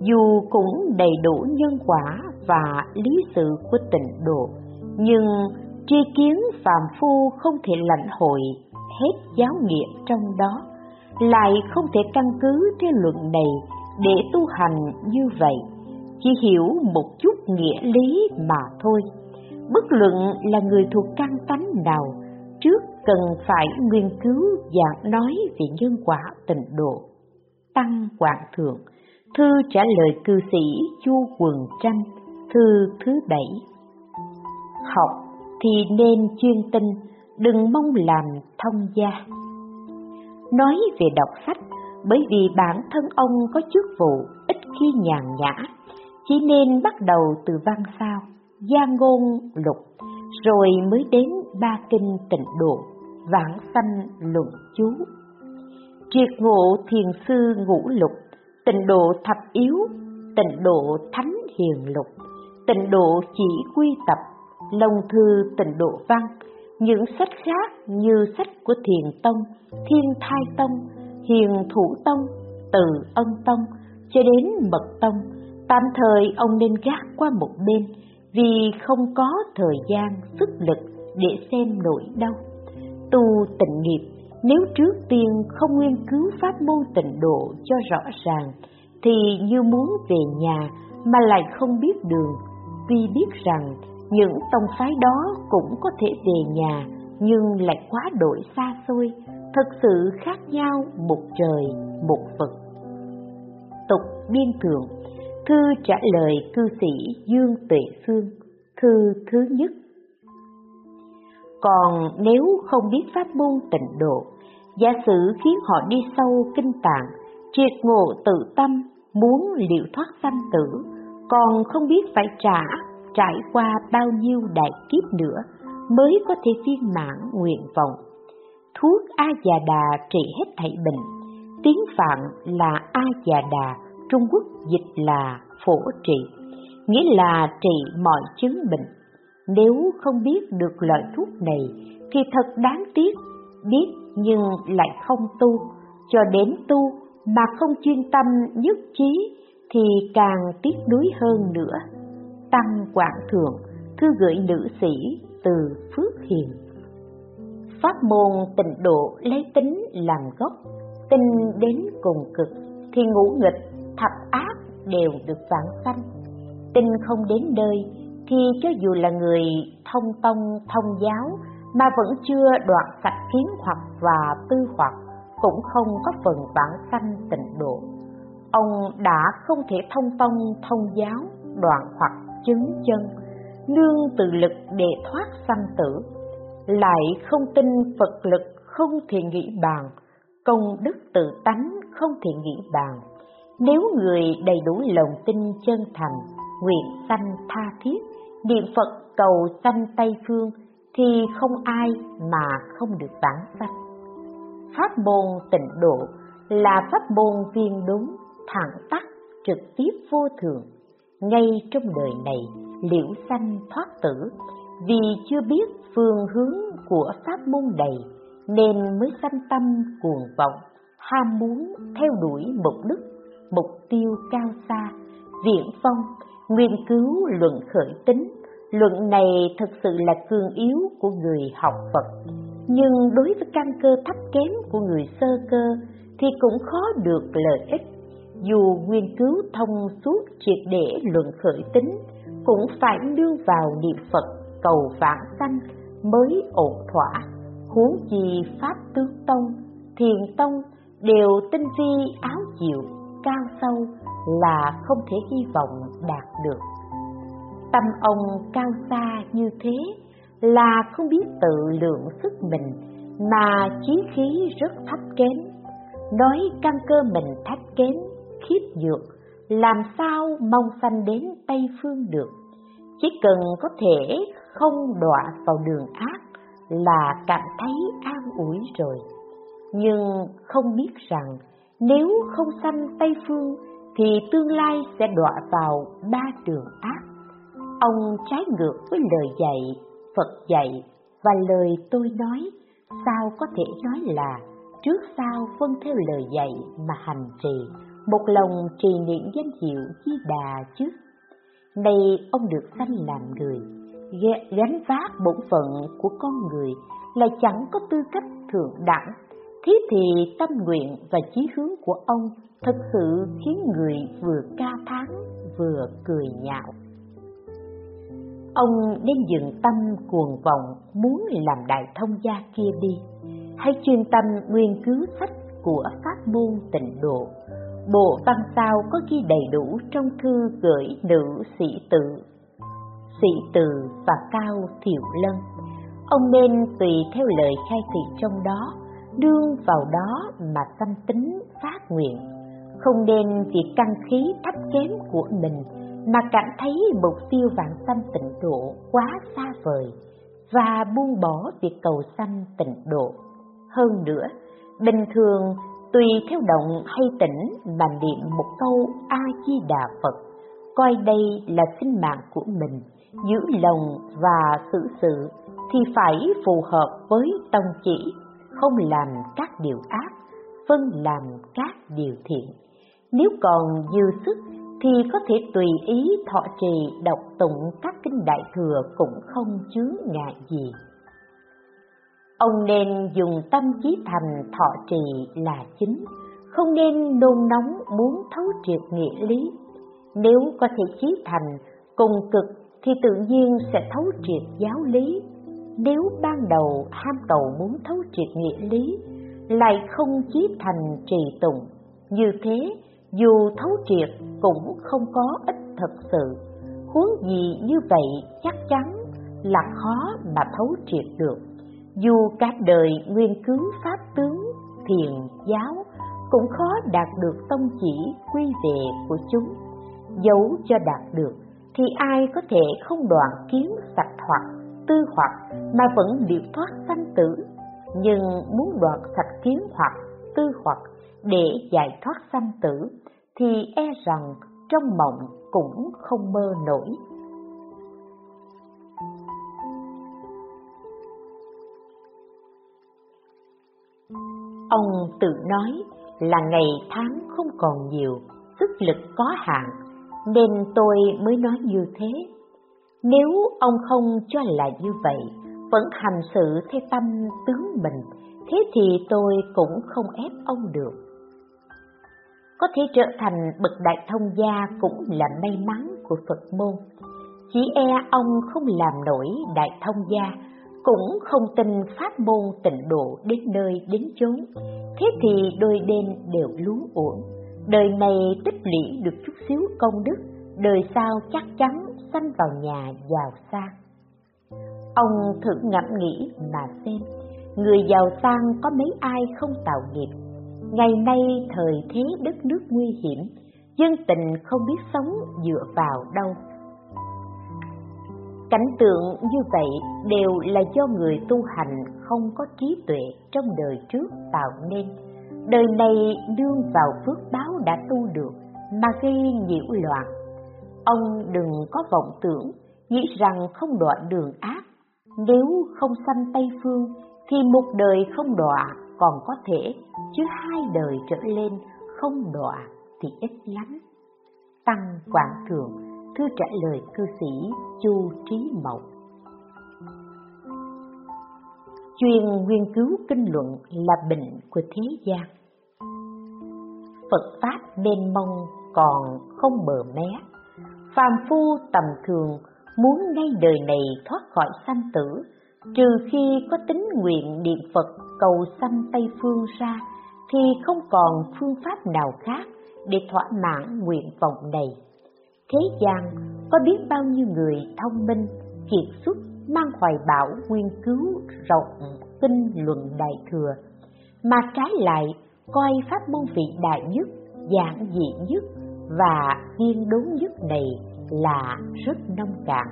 dù cũng đầy đủ nhân quả và lý sự của tịnh độ, nhưng tri kiến phàm phu không thể lãnh hội hết giáo nghĩa trong đó lại không thể căn cứ theo luận này để tu hành như vậy. Chỉ hiểu một chút nghĩa lý mà thôi. Bất luận là người thuộc căn tánh nào, trước cần phải nghiên cứu và nói về nhân quả tịnh độ. Tăng quảng thượng, thư trả lời cư sĩ chu quần tranh, thư thứ bảy. Học thì nên chuyên tinh, đừng mong làm thông gia nói về đọc sách, bởi vì bản thân ông có chức vụ ít khi nhàn nhã, chỉ nên bắt đầu từ văn sao gia ngôn lục rồi mới đến ba kinh tịnh độ, vãng sanh luận chú. Triệt ngộ thiền sư ngũ lục tịnh độ thập yếu, tịnh độ thánh hiền lục tịnh độ chỉ quy tập lồng thư tịnh độ văn những sách khác như sách của thiền tông, thiên thai tông, hiền thủ tông, từ ân tông, cho đến mật tông, tạm thời ông nên gác qua một bên vì không có thời gian, sức lực để xem nổi đâu tu tịnh nghiệp, nếu trước tiên không nghiên cứu pháp môn tịnh độ cho rõ ràng, thì như muốn về nhà mà lại không biết đường vì biết rằng những tông phái đó cũng có thể về nhà, nhưng lại quá đổi xa xôi thật sự khác nhau một trời, một vực. Tục biên thường, thư trả lời cư sĩ dương tuệ phương, thư thứ nhất. Còn nếu không biết pháp môn tịnh độ, giả sử khiến họ đi sâu kinh tạng, triệt ngộ tự tâm, muốn liệu thoát sanh tử, còn không biết phải trả trải qua bao nhiêu đại kiếp nữa mới có thể viên mãn nguyện vọng. Thuốc a già đà trị hết thảy bệnh, tiếng phạn là a già đà trung quốc dịch là phổ trị, nghĩa là trị mọi chứng bệnh. Nếu không biết được loại thuốc này thì thật đáng tiếc, biết nhưng lại không tu, cho đến tu mà không chuyên tâm nhất trí thì càng tiếc nuối hơn nữa tăng quảng thượng, thư gửi nữ sĩ từ phước hiền. Pháp môn tịnh độ lấy tính làm gốc, tinh đến cùng cực, thì ngũ nghịch, thập ác đều được vãng sanh. Tinh không đến nơi, thì cho dù là người thông tông, thông giáo, mà vẫn chưa đoạn sạch kiến hoặc và tư hoặc, cũng không có phần vãng sanh tịnh độ. Ông đã không thể thông tông, thông giáo, đoạn hoặc chứng chân nương tự lực để thoát sanh tử lại không tin phật lực không thể nghĩ bàn công đức tự tánh không thể nghĩ bàn nếu người đầy đủ lòng tin chân thành nguyện sanh tha thiết niệm phật cầu sanh tây phương thì không ai mà không được vãng sanh pháp môn tịnh độ là pháp môn viên đúng, thẳng tắc, trực tiếp vô thường. Ngay trong đời này, liễu sanh thoát tử, vì chưa biết phương hướng của pháp môn đầy, nên mới sanh tâm cuồng vọng, ham muốn theo đuổi mục đích, mục tiêu cao xa, viễn phong, nghiên cứu luận khởi tính. Luận này thực sự là cương yếu của người học Phật, nhưng đối với căn cơ thấp kém của người sơ cơ thì cũng khó được lợi ích. Dù nghiên cứu thông suốt triệt để luận khởi tính, cũng phải đưa vào niệm Phật cầu vãng sanh mới ổn thỏa. Huống chi Pháp tướng tông, thiền tông đều tinh vi áo diệu, cao sâu là không thể hy vọng đạt được. Tâm ông cao xa như thế là không biết tự lượng sức mình mà chí khí rất thấp kém. Nói căn cơ mình thấp kém, khiếp nhược, làm sao mong sanh đến Tây Phương được. Chỉ cần có thể không đọa vào đường ác là cảm thấy an ủi rồi. Nhưng không biết rằng nếu không sanh Tây Phương thì tương lai sẽ đọa vào ba đường ác. Ông trái ngược với lời dạy, Phật dạy và lời tôi nói, sao có thể nói là trước sau vâng theo lời dạy mà hành trì, một lòng trì niệm danh hiệu Di Đà chứ. Nay ông được sanh làm người, gánh vác bổn phận của con người là chẳng có tư cách thượng đẳng, thế thì tâm nguyện và chí hướng của ông thật sự khiến người vừa ca thán vừa cười nhạo. Ông nên dừng tâm cuồng vọng muốn làm đại thông gia kia đi, hãy chuyên tâm nghiên cứu sách của pháp môn tịnh độ. Bộ văn sao có ghi đầy đủ trong thư gửi nữ sĩ tử, sĩ tử và cao thiệu lân. Ông nên tùy theo lời khai thị trong đó, đương vào đó mà tâm tính phát nguyện không nên vì căn khí thấp kém của mình mà cảm thấy mục tiêu vạn sanh tịnh độ quá xa vời và buông bỏ việc cầu sanh tịnh độ. Hơn nữa, bình thường tùy theo động hay tỉnh mà niệm một câu A Di Đà Phật, coi đây là sinh mạng của mình, giữ lòng và xử sự thì phải phù hợp với tông chỉ, không làm các điều ác, phân làm các điều thiện. Nếu còn dư sức thì có thể tùy ý thọ trì đọc tụng các kinh đại thừa cũng không chướng ngại gì. Ông nên dùng tâm trí thành thọ trì là chính, không nên nôn nóng muốn thấu triệt nghĩa lý. Nếu có thể trí thành cùng cực thì tự nhiên sẽ thấu triệt giáo lý. Nếu ban đầu ham cầu muốn thấu triệt nghĩa lý, lại không chí thành trì tụng, như thế dù thấu triệt cũng không có ích thật sự huống gì như vậy chắc chắn là khó mà thấu triệt được dù cả đời nguyên cứu pháp tướng, thiền giáo cũng khó đạt được tông chỉ quy về của chúng dấu cho đạt được thì ai có thể không đoạn kiến sạch hoặc tư hoặc mà vẫn liệu thoát sanh tử nhưng muốn đoạt sạch kiến hoặc tư hoặc để giải thoát sanh tử thì e rằng trong mộng cũng không mơ nổi. Ông tự nói là ngày tháng không còn nhiều, sức lực có hạn, nên tôi mới nói như thế. Nếu ông không cho là như vậy, vẫn hành sự theo tâm tướng mình, thế thì tôi cũng không ép ông được có thể trở thành bậc đại thông gia cũng là may mắn của Phật môn. Chỉ e ông không làm nổi đại thông gia, cũng không tin pháp môn tịnh độ đến nơi đến chốn, thế thì đôi bên đều luống uổng. Đời này tích lũy được chút xíu công đức, đời sau chắc chắn sanh vào nhà giàu sang. Ông thử ngẫm nghĩ mà xem, người giàu sang có mấy ai không tạo nghiệp Ngày nay thời thế đất nước nguy hiểm, dân tình không biết sống dựa vào đâu. Cảnh tượng như vậy đều là do người tu hành không có trí tuệ trong đời trước tạo nên. Đời này đương vào phước báo đã tu được mà gây nhiễu loạn. Ông đừng có vọng tưởng, nghĩ rằng không đoạn đường ác. Nếu không sanh Tây Phương thì một đời không đọa còn có thể, chứ hai đời trở lên không đọa thì ít lắm. Tăng Quảng Thượng, thư trả lời cư sĩ Chu Trí Mộc. Chuyên nghiên cứu kinh luận là bệnh của thế gian. Phật Pháp bên mông còn không bờ mé. Phàm phu tầm thường muốn ngay đời này thoát khỏi sanh tử, trừ khi có tính nguyện niệm Phật cầu sanh Tây Phương ra, thì không còn phương pháp nào khác để thỏa mãn nguyện vọng này. Thế gian có biết bao nhiêu người thông minh, kiệt xuất, mang hoài bão nguyên cứu rộng kinh luận đại thừa, mà trái lại coi pháp môn vị đại nhất, giản dị nhất và kiên đốn nhất này là rất nông cạn.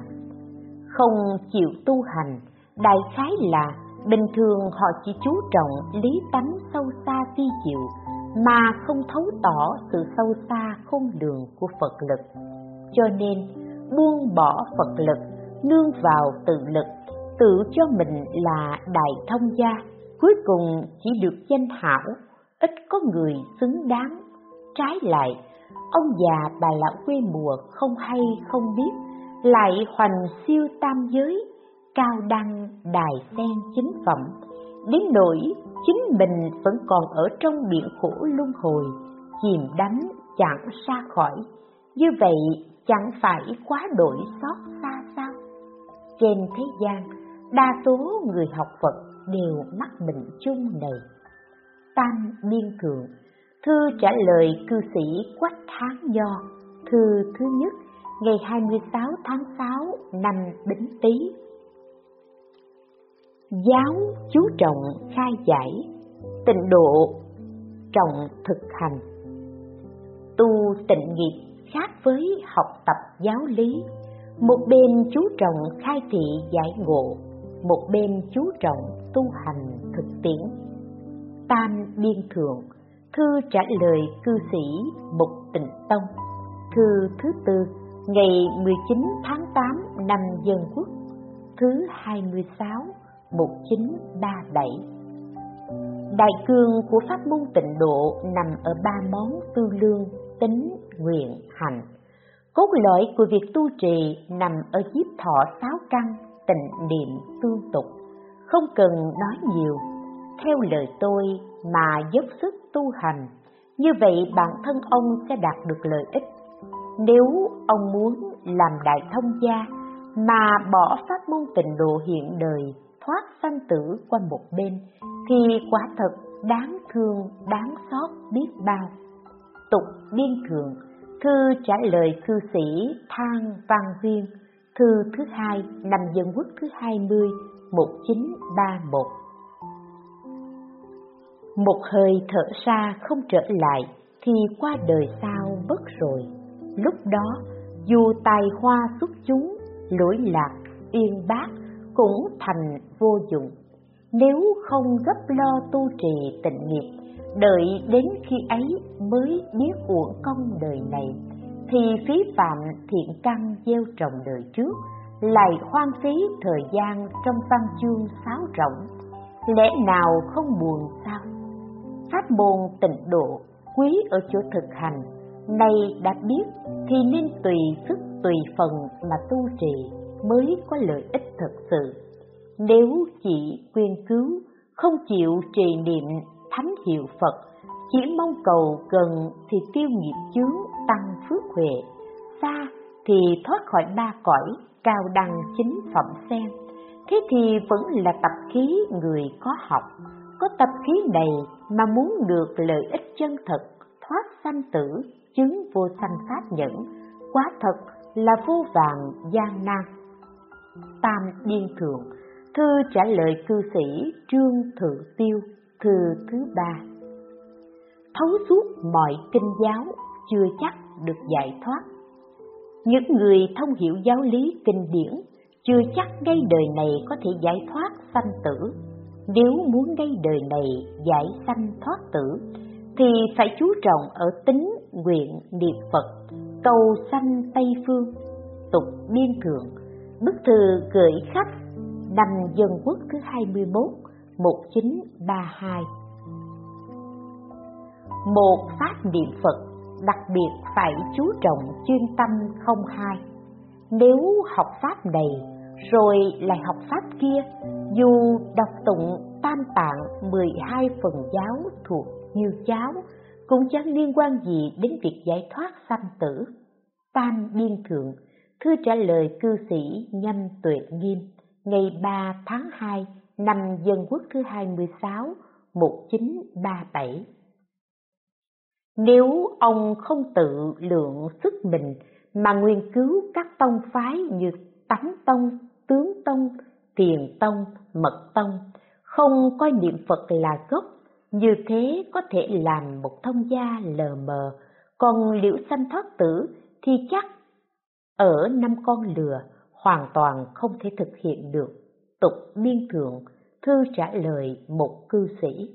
Không chịu tu hành, đại khái là bình thường họ chỉ chú trọng lý tánh sâu xa vi diệu mà không thấu tỏ sự sâu xa khôn đường của Phật lực. Cho nên, buông bỏ Phật lực, nương vào tự lực, tự cho mình là đại thông gia, cuối cùng chỉ được danh hảo, ít có người xứng đáng. Trái lại, ông già bà lão quê mùa không hay không biết, lại hoành siêu tam giới, cao đăng đài sen chính phẩm, đến nỗi chính mình vẫn còn ở trong biển khổ luân hồi, chìm đắm chẳng xa khỏi. Như vậy chẳng phải quá đổi xót xa sao? Trên thế gian, đa số người học Phật đều mắc bệnh chung này. Tam Biên Thượng Thư trả lời cư sĩ Quách Tháng do Thư thứ nhất ngày 26 tháng 6 năm Bính Tý Giáo chú trọng khai giải tịnh độ trọng thực hành tu tịnh nghiệp khác với học tập giáo lý. Một bên chú trọng khai thị giải ngộ một bên chú trọng tu hành thực tiễn. Tam biên thượng thư trả lời cư sĩ mục tịnh tông. Thư thứ tư ngày 19 tháng 8 năm Dân Quốc. Thứ 26 1937 Đại cương của pháp môn tịnh độ nằm ở ba món tư lương, tính, nguyện, hành. Cốt lõi của việc tu trì nằm ở nhiếp thọ sáu căn, tịnh niệm tương tục. Không cần nói nhiều, theo lời tôi mà dốc sức tu hành, như vậy bản thân ông sẽ đạt được lợi ích. Nếu ông muốn làm đại thông gia mà bỏ pháp môn tịnh độ hiện đời thoát sanh tử qua một bên thì quả thật đáng thương, đáng xót biết bao. Tục biên thường, thư trả lời cư sĩ Thang Văn Huyên, thư thứ hai năm dân quốc thứ hai mươi, một chín ba một. Một hơi thở ra không trở lại thì qua đời sao mất rồi. Lúc đó, dù tài hoa xuất chúng, lỗi lạc, yên bác cũng thành vô dụng. Nếu không gấp lo tu trì tịnh nghiệp, đợi đến khi ấy mới biết uổng công đời này, thì phí phạm thiện căn gieo trồng đời trước, lại hoang phí thời gian trong văn chương sáo rỗng, lẽ nào không buồn sao? Pháp môn tịnh độ quý ở chỗ thực hành, nay đã biết thì nên tùy sức tùy phần mà tu trì mới có lợi ích thực sự. Nếu chỉ quyên cứu, không chịu trì niệm thánh hiệu Phật, chỉ mong cầu gần thì tiêu nghiệp chướng tăng phước huệ, xa thì thoát khỏi ba cõi cao đăng chính phẩm xem Thế thì vẫn là tập khí người có học, có tập khí này mà muốn được lợi ích chân thật, thoát sanh tử, chứng vô sanh pháp nhẫn, quá thật là vô vàng gian nan. Tam Điên Thượng Thư trả lời cư sĩ Trương thượng Tiêu, thư thứ ba. Thấu suốt mọi kinh giáo chưa chắc được giải thoát. Những người thông hiểu giáo lý kinh điển chưa chắc ngay đời này có thể giải thoát sanh tử. Nếu muốn ngay đời này giải sanh thoát tử, thì phải chú trọng ở tính nguyện niệm Phật, cầu sanh Tây Phương, tục biên thượng, bức thư gửi khách năm Dân Quốc thứ 21, 1932. Một pháp niệm Phật đặc biệt phải chú trọng chuyên tâm không hai. Nếu học pháp này rồi lại học pháp kia, dù đọc tụng tam tạng 12 phần giáo thuộc như cháo, cũng chẳng liên quan gì đến việc giải thoát sanh tử. Tam Biên Thượng, thư trả lời cư sĩ Nhâm Tuệ Nghiêm, ngày 3 tháng 2 năm Dân Quốc thứ 26, 1937. Nếu ông không tự lượng sức mình mà nghiên cứu các tông phái như Tánh Tông, Tướng Tông, thiền Tông, Mật Tông, không coi niệm Phật là gốc, như thế có thể làm một thông gia lờ mờ, còn liễu sanh thoát tử thì chắc ở năm con lừa hoàn toàn không thể thực hiện được. Tục biên thượng, thư trả lời một cư sĩ.